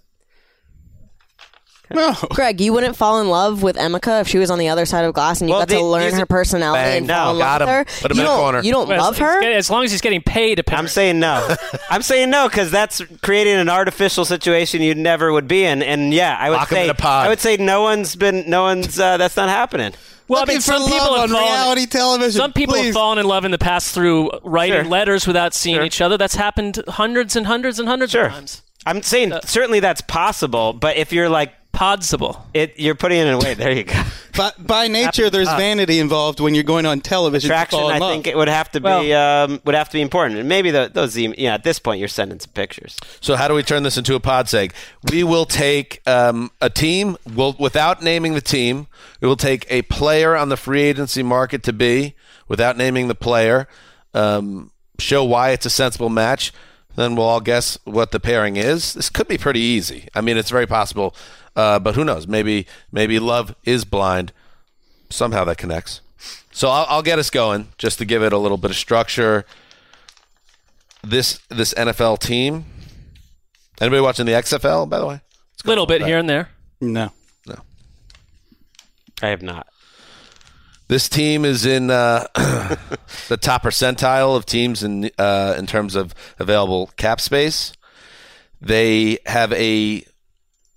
No. Greg, you wouldn't fall in love with Emika if she was on the other side of glass and you Well, got to learn her personality Bang. and fall No, in got love with her. Put him you in a don't, corner. You don't Well, love as- her. As long as he's getting paid. To pay I'm Apparently. saying no. I'm saying no because that's creating an artificial situation you never would be in. And yeah, I would Lock 'em say in a pod. I would say no one's been no one's uh, that's not happening. Well, I mean, for some people love have on fallen, reality television. Some people Please. have fallen in love in the past through writing Sure. letters without seeing Sure. each other. That's happened hundreds and hundreds and hundreds Sure. of times. I'm saying certainly that's possible, but if you're like Possible. it, you're putting it away. There you go. By, by nature, there's vanity involved when you're going on television. to Attraction, fall I love. think it would have to be um, would have to be important. And maybe the, those yeah. At this point, you're sending some pictures. So how do we turn this into a pod seg? We will take um, a team. We'll, without naming the team, we will take a player on the free agency market to be without naming the player. Um, show why it's a sensible match. Then we'll all guess what the pairing is. This could be pretty easy. I mean, it's very possible, uh, but who knows? Maybe maybe love is blind. Somehow that connects. So I'll, I'll get us going just to give it a little bit of structure. This this NFL team. Anybody watching the XFL, by the way? A little bit here and there. no. No, I have not. This team is in uh, the top percentile of teams in uh, in terms of available cap space. They have a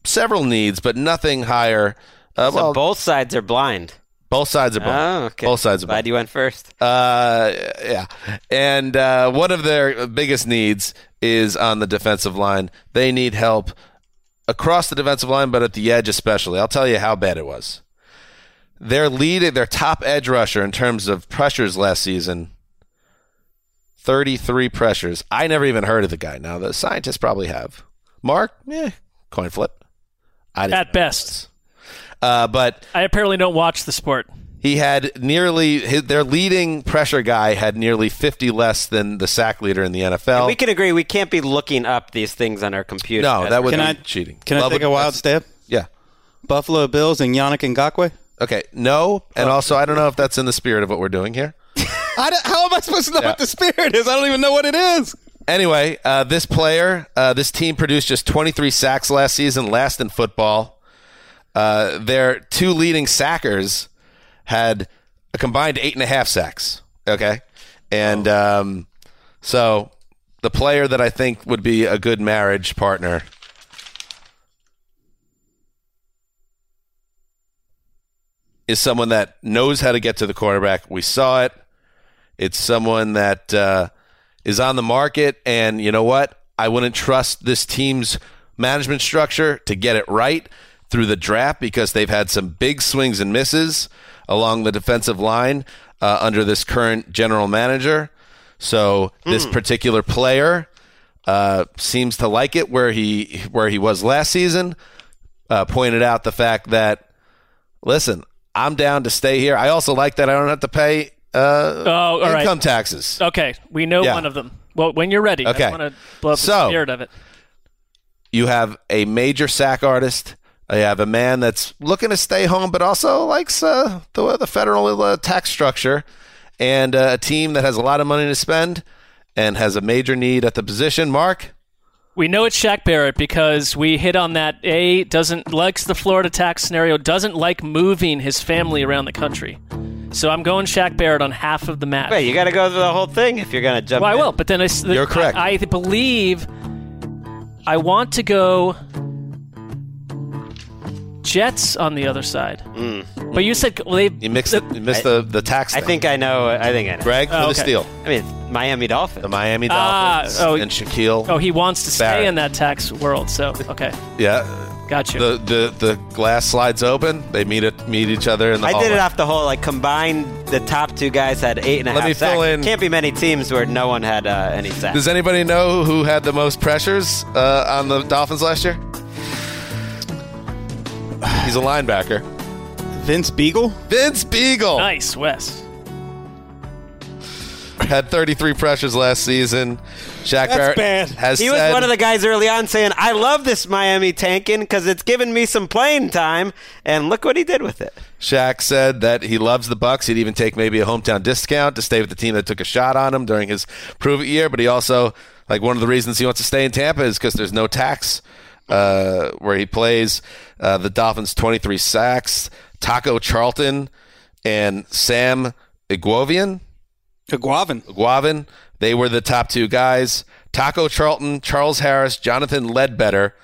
several needs, but nothing higher. Uh, So well, both sides are blind. both sides are blind. Oh, okay. Both sides are Glad blind. you went first. Uh, yeah, and uh, one of their biggest needs is on the defensive line. They need help across the defensive line, but at the edge especially. I'll tell you how bad it was. Their lead, their top edge rusher in terms of pressures last season, thirty-three pressures. I never even heard of the guy. Now the scientists probably have. Mark, yeah, coin flip. I didn't At best. Uh, but I apparently don't watch the sport. he had nearly his, their leading pressure guy had nearly 50 less than the sack leader in the NFL. we can agree we can't be looking up these things on our computer. no, that would Can be I- cheating. Can I Love take would- a wild stab? Yeah. Buffalo Bills and Yannick Ngakoue? Okay. No, and also I don't know if that's in the spirit of what we're doing here. I how am I supposed to know Yeah. what the spirit is? I don't even know what it is. Anyway, uh, this player, uh, this team produced just 23 sacks last season, last in football. Uh, their two leading sackers had a combined eight and a half sacks. Okay, and um, so the player that I think would be a good marriage partner. Is someone that knows how to get to the quarterback. We saw it. It's someone that uh, is on the market, and you know what? I wouldn't trust this team's management structure to get it right through the draft because they've had some big swings and misses along the defensive line uh, under this current general manager. So this particular player uh, seems to like it where he where he was last season. Uh, pointed out the fact that listen, I'm down to stay here. I also like that I don't have to pay uh, Oh, all right. income taxes. Okay, we know Yeah. one of them. Well, when you're ready, Okay. I want to blow up So- the spirit of it. you have a major sack artist. You have a man that's looking to stay home, but also likes uh, the the federal uh, tax structure, and uh, a team that has a lot of money to spend and has a major need at the position. Mark, We know it's Shaq Barrett because we hit on that. A doesn't likes the Florida tax scenario. Doesn't like moving his family around the country. So I'm going Shaq Barrett on half of the match. Wait, you got to go through the whole thing if you're going to jump. Well, I in. will, but then I, s- the- You're correct. I, I believe I want to go. Jets on the other side. But you said well, they You mixed the, you missed the, the tax I thing. think I know. I think I know. Greg for Oh, the okay. steal. I mean, Miami Dolphins. The Miami Ah, Dolphins oh, and Shaquille. Oh, he wants to stay in that tax world. So okay, Yeah. Got you. The, the the glass slides open. They meet it meet each other in the I did it off the whole like combined. The top two guys had eight and a half. Let me sacks. fill in- Can't be many teams where no one had uh, any sacks. Does anybody know who had the most pressures uh, on the Dolphins last year? He's a linebacker. Vince Biegel? Vince Biegel nice, Wes. had 33 pressures last season. Shaq That's Barrett bad. has he was said, one of the guys early on saying, "I love this Miami tanking because it's given me some playing time." And look what he did with it. Shaq said that he loves the Bucks. He'd even take maybe a hometown discount to stay with the team that took a shot on him during his prove it year. But he also like one of the reasons he wants to stay in Tampa is because there's no tax uh, where he plays. Uh, the Dolphins 23 sacks. Taco Charlton and Sam Iguavian. Iguavan. Guavin. They were the top two guys. Taco Charlton, Charles Harris, Jonathan Ledbetter.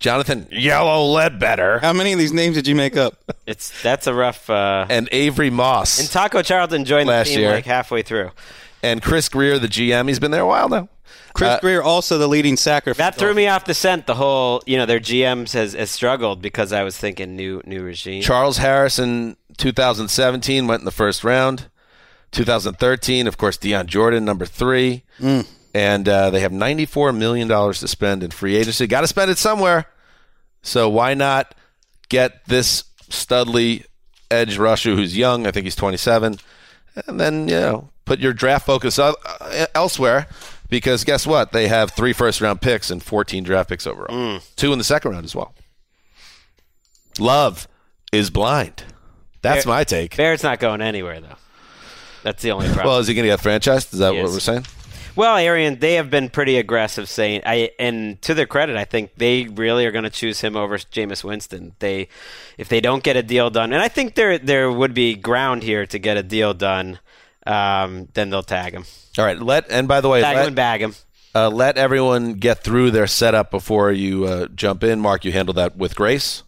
Jonathan Yellow Ledbetter. How many of these names did you make up? It's that's a rough. Uh, And Avery Moss. and Taco Charlton joined Last the team year. like halfway through. and Chris Grier, the GM. He's been there a while now. Chris Uh, Grier, also the leading sacker. for That threw me off the scent. The whole, you know, their GMs has, has struggled because I was thinking new new regime. Charles Harris in 2017 went in the first round. 2013, of course, Dion Jordan, number three. And uh, they have $94 million to spend in free agency. Got to spend it somewhere. So why not get this studly edge rusher who's young? I think he's 27. And then, you know, put your draft focus uh, elsewhere because guess what? They have three first round picks and 14 draft picks overall. Two in the second round as well. Love is blind. That's Bear- my take. Barrett's not going anywhere though. That's the only problem. Well, is he going to get franchised? Is that He what is. we're saying? Well, Arian, they have been pretty aggressive saying I and to their credit, I think they really are going to choose him over Jameis Winston. They if they don't get a deal done, and I think there there would be ground here to get a deal done, um, then they'll tag him. All right. Let and by the way, Tag him let, and bag him. uh, let everyone get through their setup before you uh, jump in. Mark, you handle that with grace,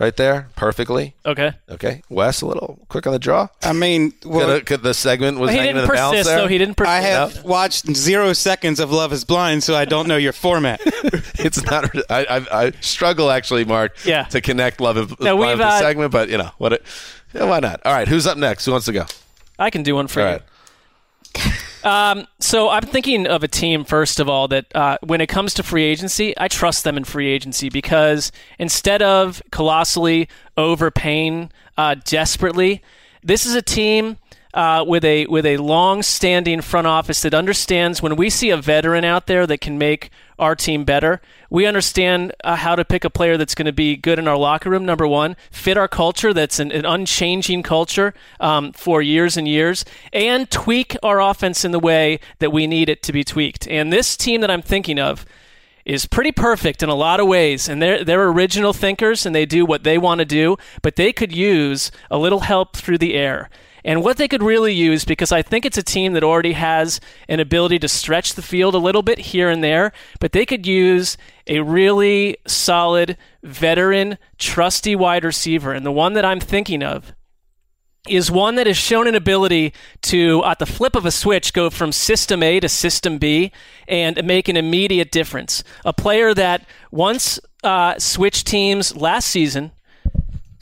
right there, perfectly. Okay. Okay, Wes, a little quick on the draw. I mean, well, Could, could the segment was he hanging in didn't the balance persist, there. though. He didn't persist. I have watched zero seconds of Love Is Blind, so I don't know your format. it's not. I, I, I struggle actually, Mark. Yeah. To connect love and No, Blind we've, with the uh, segment, but you know what? It, yeah, why not? All right, who's up next? Who wants to go? I can do one for All you. right. Um, so I'm thinking of a team first of all that uh, when it comes to free agency, I trust them in free agency because instead of colossally overpaying uh, desperately, this is a team uh, with a with a long-standing front office that understands when we see a veteran out there that can make our team better. We understand uh, how to pick a player that's going to be good in our locker room. Number one, fit our culture. That's an, an unchanging culture um, for years and years, and tweak our offense in the way that we need it to be tweaked. And this team that I'm thinking of is pretty perfect in a lot of ways and they're they're original thinkers and they do what they want to do but they could use a little help through the air and what they could really use because I think it's a team that already has an ability to stretch the field a little bit here and there but they could use a really solid veteran trusty wide receiver and the one that I'm thinking of is one that has shown an ability to, at the flip of a switch, go from system A to system B and make an immediate difference. A player that once uh, switched teams last season,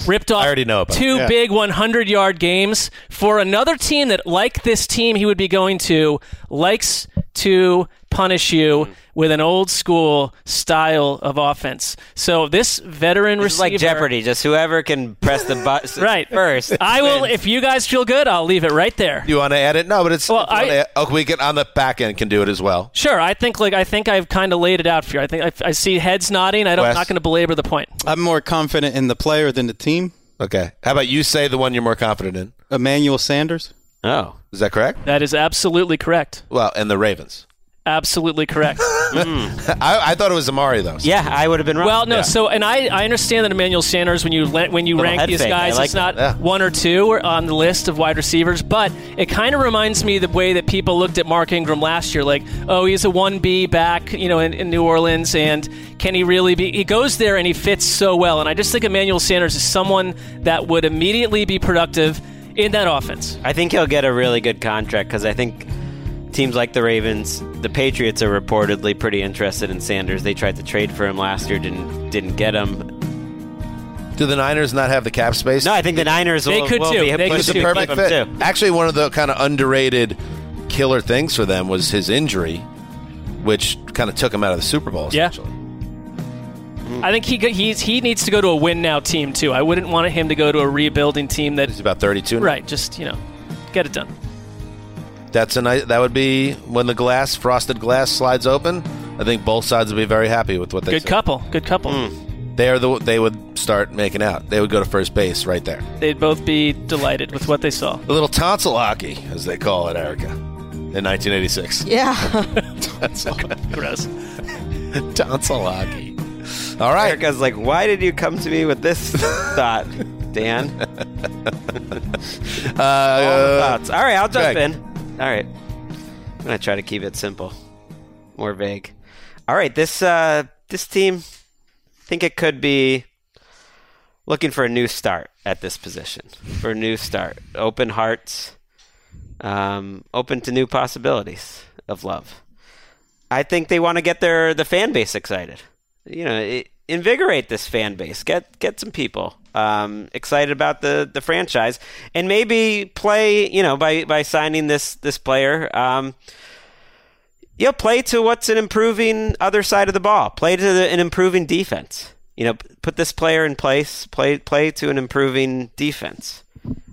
ripped off I already know about two. Yeah. big 100 yard games for another team that, like this team he would be going to, likes to punish you mm-hmm. with an old school style of offense. So this veteran It's receiver, like Jeopardy. Just whoever can press the button right first. I will. If you guys feel good, I'll leave it right there. You want to add it? No, but it's. Well, if you wanna I- add- oh, we can on the back end can do it as well. Sure, I think like I think I've kind of laid it out for you. I think I, I see heads nodding. I don't, I'm not going to belabor the point. I'm more confident in the player than the team. Okay. How about you say the one you're more confident in? Emmanuel Sanders. Oh, Is that correct? That is absolutely correct. Well, and the Ravens. Absolutely correct. Mm-hmm. I, I thought it was Amari though. Yeah, I would have been wrong. Well, no. Yeah. So, and I, I understand that Emmanuel Sanders, when you when you Little rank these fake. Guys, like it's that. not Yeah. one or two on the list of wide receivers. But it kind of reminds me the way that people looked at Mark Ingram last year, like, oh, he's a one B back, you know, in, in New Orleans, and can he really be? He goes there and he fits so well. And I just think Emmanuel Sanders is someone that would immediately be productive in that offense. I think he'll get a really good contract because I think teams like the Ravens, the Patriots are reportedly pretty interested in Sanders. They tried to trade for him last year, didn't didn't get him. Do the Niners not have the cap space? No, I think the Niners They will, could will too. be They could It's a too. perfect fit. too. Actually, one of the kind of underrated killer things for them was his injury, which kind of took him out of the Super Bowl. Yeah. Mm-hmm. I think he he's, he needs to go to a win now team too. I wouldn't want him to go to a rebuilding team that He's about 32. right. Just you know, get it done. That's a nice. That would be when the glass, frosted glass, slides open. I think both sides would be very happy with what they. Good said. couple. Good couple. Hmm. They are the. They would start making out. They would go to first base right there. They'd both be delighted with what they saw. A little tonsil hockey, as they call it, Erica, in 1986. Yeah. Tonsil, Gross. tonsil hockey. All right. Erica's like, why did you come to me with this thought, Dan? Uh, All the thoughts. All right, I'll jump Greg. in. All right, I'm gonna try to keep it simple, more vague. All right, this uh, this team, I think it could be looking for a new start at this position. For a new start, open hearts, um, open to new possibilities of love. I think they want to get their the fan base excited. You know, invigorate this fan base. Get get some people um, excited about the the franchise, and maybe play. You know, by by signing this this player. Um, you know, play to what's an improving other side of the ball. Play to the, an improving defense. You know, put this player in place. Play play to an improving defense.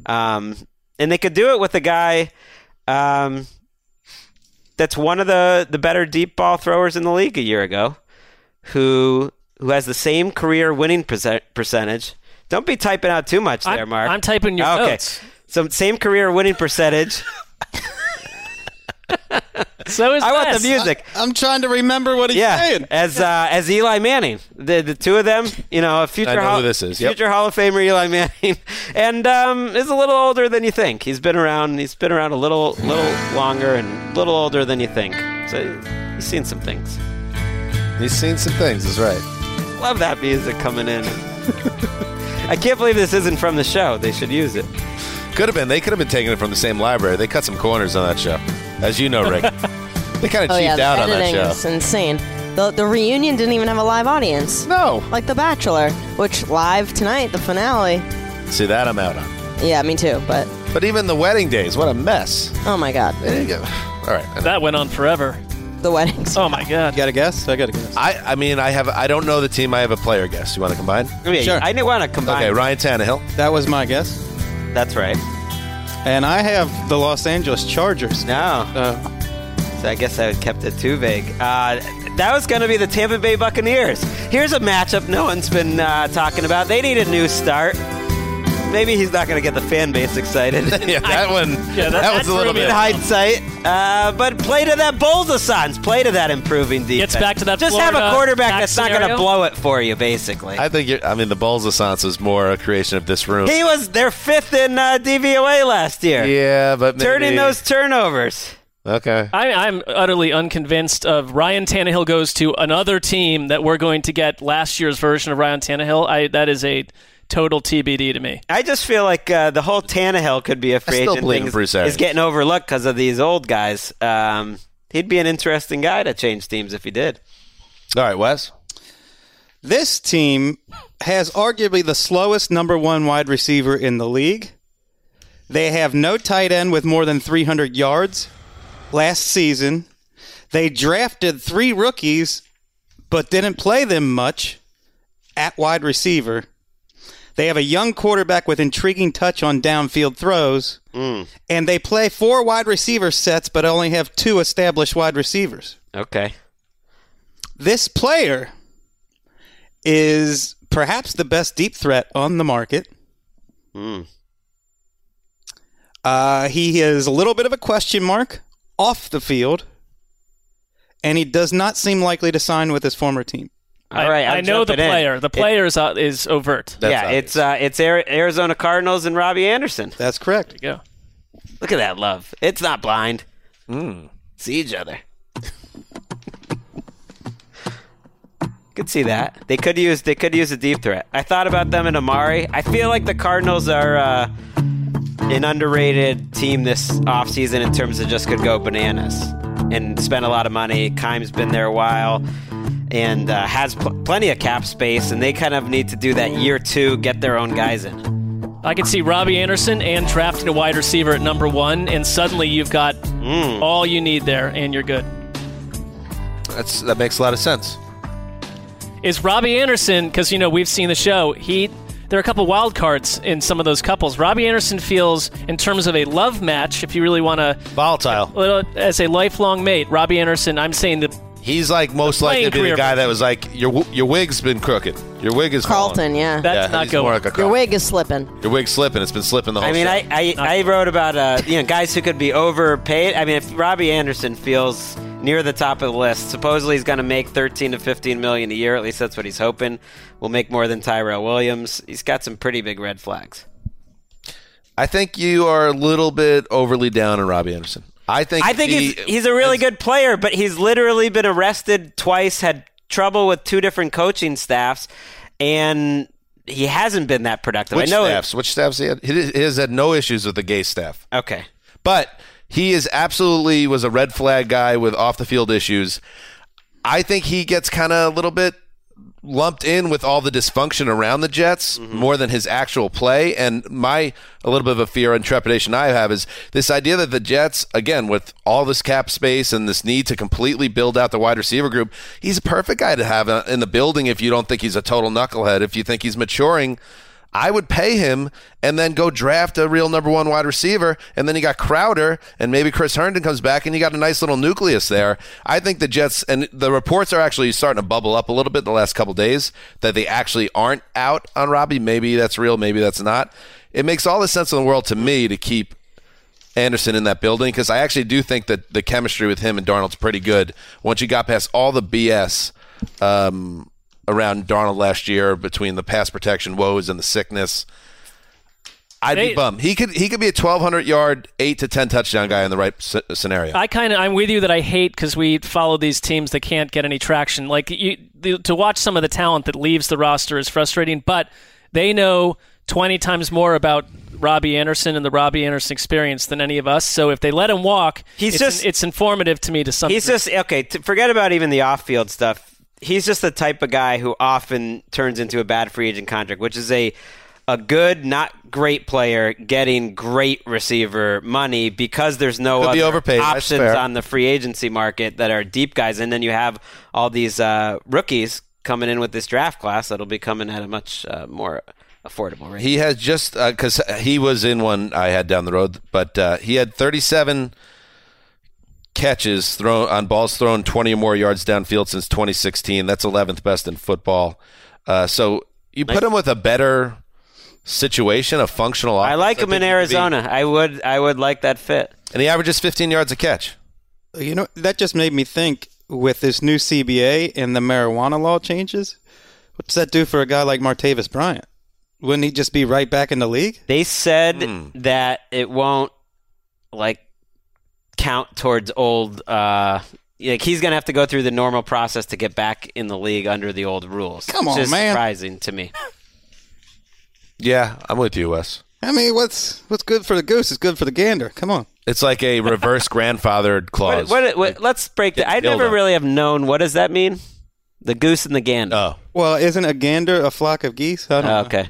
Um, and they could do it with a guy. Um, that's one of the, the better deep ball throwers in the league a year ago, who who has the same career winning percent, percentage. Don't be typing out too much there, I'm- Mark. I'm typing your okay. notes. So same career winning percentage. So is I want Wes. the music. I'm trying to remember what he's yeah, saying. as uh, as Eli Manning, the the two of them, you know, a future I know Hall, who this is. Yep. future Hall of Famer Eli Manning, and um, is a little older than you think. He's been around. He's been around a little little longer and a little older than you think. So he's seen some things. He's seen some things. Is right. Love that music coming in. I can't believe this isn't from the show. They should use it. Could have been. They could have been taking it from the same library. They cut some corners on that show, as you know, Rick. they kind of oh cheaped yeah, out the on that editing show. is insane. The the reunion didn't even have a live audience. No. Like The Bachelor, which live tonight, the finale. See that I'm out on. Yeah, me too. But But even the wedding days, what a mess. oh my god, There you go. All right. That went on forever. The weddings. Oh my god. You got a guess? I got a guess. I, I mean, I have. I don't know the team. I have a player guess. You want to combine? I Sure. I didn't want to combine. Okay, Ryan Tannehill. That was my guess. That's right. And I have the Los Angeles Chargers. No. Uh, So I guess I kept it too vague. Uh, that was going to be the Tampa Bay Buccaneers. Here's a matchup no one's been uh, talking about. They need a new start. Maybe he's not going to get the fan base excited. yeah, that one. Yeah, that- that, that was a little bit. In hindsight, uh, but play to that Bolzasons. Play to that improving defense. Gets back to that Just have a quarterback back that's not going to blow it for you, basically. I think. You're, I mean, the Bulls Assance was more a creation of this room. he was their fifth in uh, DVOA last year. yeah, but maybe, Turning those turnovers. Okay. I, I'm utterly unconvinced of Ryan Tannehill goes to another team that we're going to get last year's version of Ryan Tannehill. I that is a total TBD to me. I just feel like uh, the whole Tannehill could be a free still agent believe thing in is, is getting overlooked because of these old guys. Um, he'd be an interesting guy to change teams if he did. All right, Wes. this team has arguably the slowest number one wide receiver in the league. They have no tight end with more than 300 yards. Last season, they drafted three rookies, but didn't play them much at wide receiver. They have a young quarterback with intriguing touch on downfield throws, and they play four wide receiver sets, but only have two established wide receivers. Okay. This player is perhaps the best deep threat on the market. Uh, he is a little bit of a question mark off the field. and he does not seem likely to sign with his former team. All right, I, I'm know the jumping in. player. The player is, uh, is overt. That's yeah, obvious. it's uh, it's Arizona Cardinals and Robbie Anderson. That's correct. There you go. Look at that love. It's not blind. Hmm. See each other. could see that. They could use they could use a deep threat. I thought about them in Amari. I feel like the Cardinals are uh, an underrated team this offseason in terms of just could go bananas and spend a lot of money. Keim's been there a while and uh, has pl- plenty of cap space, and they kind of need to do that year two, get their own guys in. I could see Robbie Anderson and drafting a wide receiver at number one, and suddenly you've got Mm. all you need there, and you're good. That's that makes a lot of sense. Is Robbie Anderson, because, you know, we've seen the show, he. There are a couple wild cards in some of those couples. Robbie Anderson feels, in terms of a love match, if you really want to, Volatile. as a lifelong mate, Robbie Anderson, I'm saying that He's like most The likely to be playing the career guy that was like your w- your wig's been crooked. Your wig is Carlton, falling. yeah. that's yeah, not he's going. more like a Your Carlton. wig is slipping. Your wig's slipping. It's been slipping the whole. Time. I mean, show. I, I, I wrote about uh, you know guys who could be overpaid. I mean, if Robbie Anderson feels near the top of the list, supposedly he's going to make 13 to 15 million a year. At least that's what he's hoping. Will make more than Tyrell Williams. He's got some pretty big red flags. I think you are a little bit overly down on Robbie Anderson. I think I think he- he's he's a really good player, but he's literally been arrested twice, had trouble with two different coaching staffs, and he hasn't been that productive. Which I know. staffs? Which staffs he had? He he has had no issues with the gay staff, Okay. but he is absolutely was a red flag guy with off the field issues. I think he gets kind of a little bit lumped in with all the dysfunction around the Jets more than his actual play. And my a little bit of a fear and trepidation I have is this idea that the Jets, again, with all this cap space and this need to completely build out the wide receiver group, he's a perfect guy to have uh, in the building if you don't think he's a total knucklehead. If you think he's maturing. I would pay him and then go draft a real number one wide receiver. And then you got Crowder and maybe Chris Herndon comes back and you got a nice little nucleus there. I think the Jets and the reports are actually starting to bubble up a little bit in the last couple days that they actually aren't out on Robbie. Maybe that's real, maybe that's not. It makes all the sense in the world to me to keep Anderson in that building because I actually do think that the chemistry with him and Darnold's pretty good. Once you got past all the BS um, around Darnold last year between the pass protection woes and the sickness, I'd They- be bummed. He could he could be a twelve hundred yard, eight to ten touchdown guy in the right s- scenario. I kind of I'm with you that I hate because we follow these teams that can't get any traction. Like you, the, to watch some of the talent that leaves the roster is frustrating, but they know 20 times more about Robbie Anderson and the Robbie Anderson experience than any of us. So if they let him walk, He's it's, just- it's informative to me to some. He's degree. just okay. To forget about even the off-field stuff. He's just the type of guy who often turns into a bad free agent contract, which is a a good, not great player getting great receiver money because there's no Could other. Options on the free agency market that are deep guys, and then you have all these uh, rookies coming in with this draft class that'll be coming at a much uh, more affordable rate. He has just because he was in one I had down the road, but uh, he had 37 catches thrown on balls thrown 20 or more yards downfield since 2016. That's 11th best in football. Uh, so you put him with a better situation, a functional. I like him think in he be- Arizona. I would I would like that fit. and he averages 15 yards a catch. You know, that just made me think with this new CBA and the marijuana law changes, what's that do for a guy like Martavis Bryant? Wouldn't he just be right back in the league? They said Hmm. that it won't like count towards old. Uh, like he's gonna have to go through the normal process to get back in the league under the old rules. Come which on, is man. Surprising to me. Yeah, I'm with you, Wes. I mean, what's what's good for the goose is good for the gander. Come on. It's like a reverse grandfathered clause. What, what, what, let's break that. I never really have known what does that mean. The goose and the gander. Oh, Well, isn't a gander a flock of geese? I don't Oh, know. okay,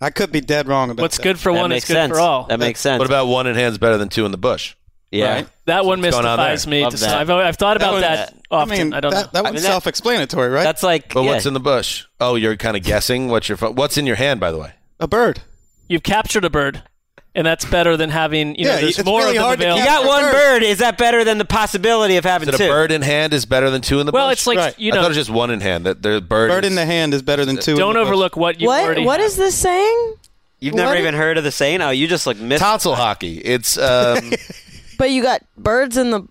I could be dead wrong about What's that. good for that one is good sense. for all. That makes sense. what about one in hand's better than two in the bush? Yeah? Right? that one what's going on mystifies me. To that. I've, I've thought about one- that often. I mean, I don't that, know. that I one's mean, self-explanatory, right? That's like But yeah. what's in the bush? Oh, you're kind of guessing. What's your what's in your hand, by the way? a bird. You've captured a bird, and that's better than having you know. Yeah, there's more really of them hard to available. You got one bird. bird. Is that better than the possibility of having two? a bird in hand is better than two in the well, bush? it's like Right. you I know. thought it was just one in hand. That the bird, Bird is- in the hand is better than two. Don't the bush. overlook what you What already. what have. is this saying? You've never What? even heard of the saying? Oh, you just like missed. tonsil hockey. It's um, But you got birds in the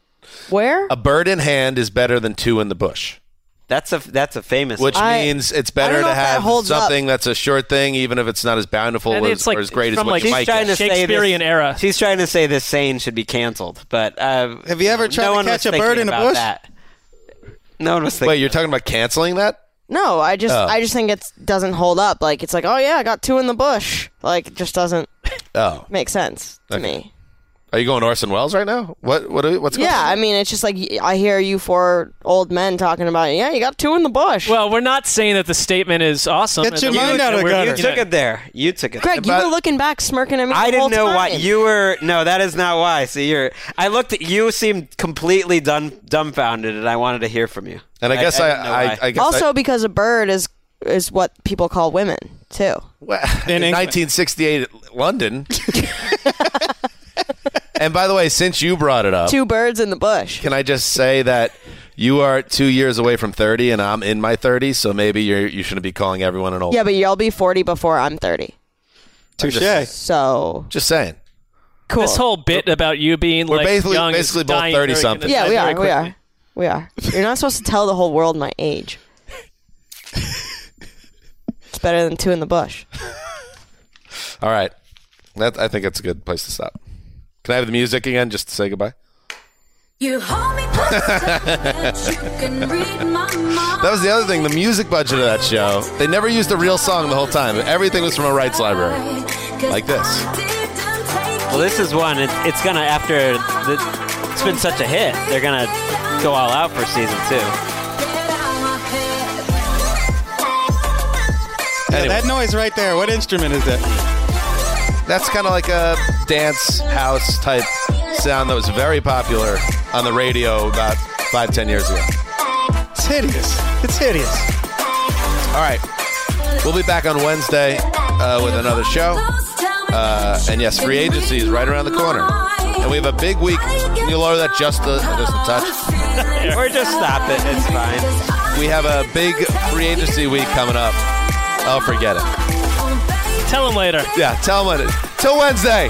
Where? A bird in hand is better than two in the bush. That's a that's a famous. Which I- means it's better know to if that have holds up. something that's a short thing, even if it's not as bountiful And as, it's like or as great as from what like you She's might trying get. to say this, Shakespearean era. She's trying to say this saying should be canceled, but uh, Have you ever tried no to one catch a bird thinking in a about bush? That. No one was thinking. Wait, you're talking about canceling that? No, I just Oh. I just think it doesn't hold up. Like it's like, oh yeah, I got two in the bush. Like it just doesn't Oh, make sense to Okay. me. Are you going Orson Welles right now? What? What? are- What's going Yeah, on? I mean, it's just like I hear you four old men talking about, yeah, you got two in the bush. Well, we're not saying that the statement is awesome. Get your that mind out of the gutter. you you took it there. You took it. Greg, you but- were looking back, smirking at me. I the didn't know why you were. No, that is not why. See, you're. I looked at you. Seemed completely dum, dumbfounded, and I wanted to hear from you. and I guess I, didn't I. I, guess Also, I, because a bird is is what people call women too. well, In in 1968 London. and by the way, since you brought it up, Two birds in the bush. can I just say that you are two years away from 30, and I'm in my 30s, so maybe you're you shouldn't be calling everyone an old. Yeah, but you'll be forty before I'm thirty. Touche. So Just saying. cool. This whole bit about you being We're like basically- young is basically both dying very- 30-something. yeah, we very are. We quickly. are. We are. You're not supposed to tell the whole world my age. it's better than two in the bush. All right. That I think that's a good place to stop. Can I have the music again just to say goodbye? You hold me that you can read my mind. That was the other thing. The music budget of that show, they never used a real song the whole time. Everything was from a rights library. Like this. Well, this is one. It, it's gonna after the. It's been such a hit. They're gonna go all out for season two. Anyway, That noise right there. What instrument is that? That's kind of like a dance house type sound that was very popular on the radio about five, ten years ago. It's hideous. It's hideous. All right. We'll be back on Wednesday uh, with another show. Uh, and yes, free agency is right around the corner. And we have a big week. Can you lower that just a, just a touch? Or just stop it. It's fine. We have a big free agency week coming up. Oh, forget it. Tell him later. Yeah, tell them it. Till Wednesday.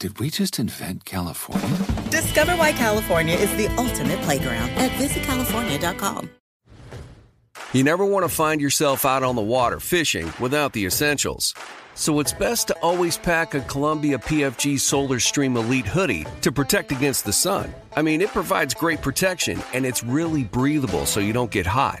Did we just invent California? Discover why California is the ultimate playground at visitcalifornia.com. You never want to find yourself out on the water fishing without the essentials. So it's best to always pack a Columbia PFG Solar Stream Elite hoodie to protect against the sun. I mean, it provides great protection and it's really breathable so you don't get hot.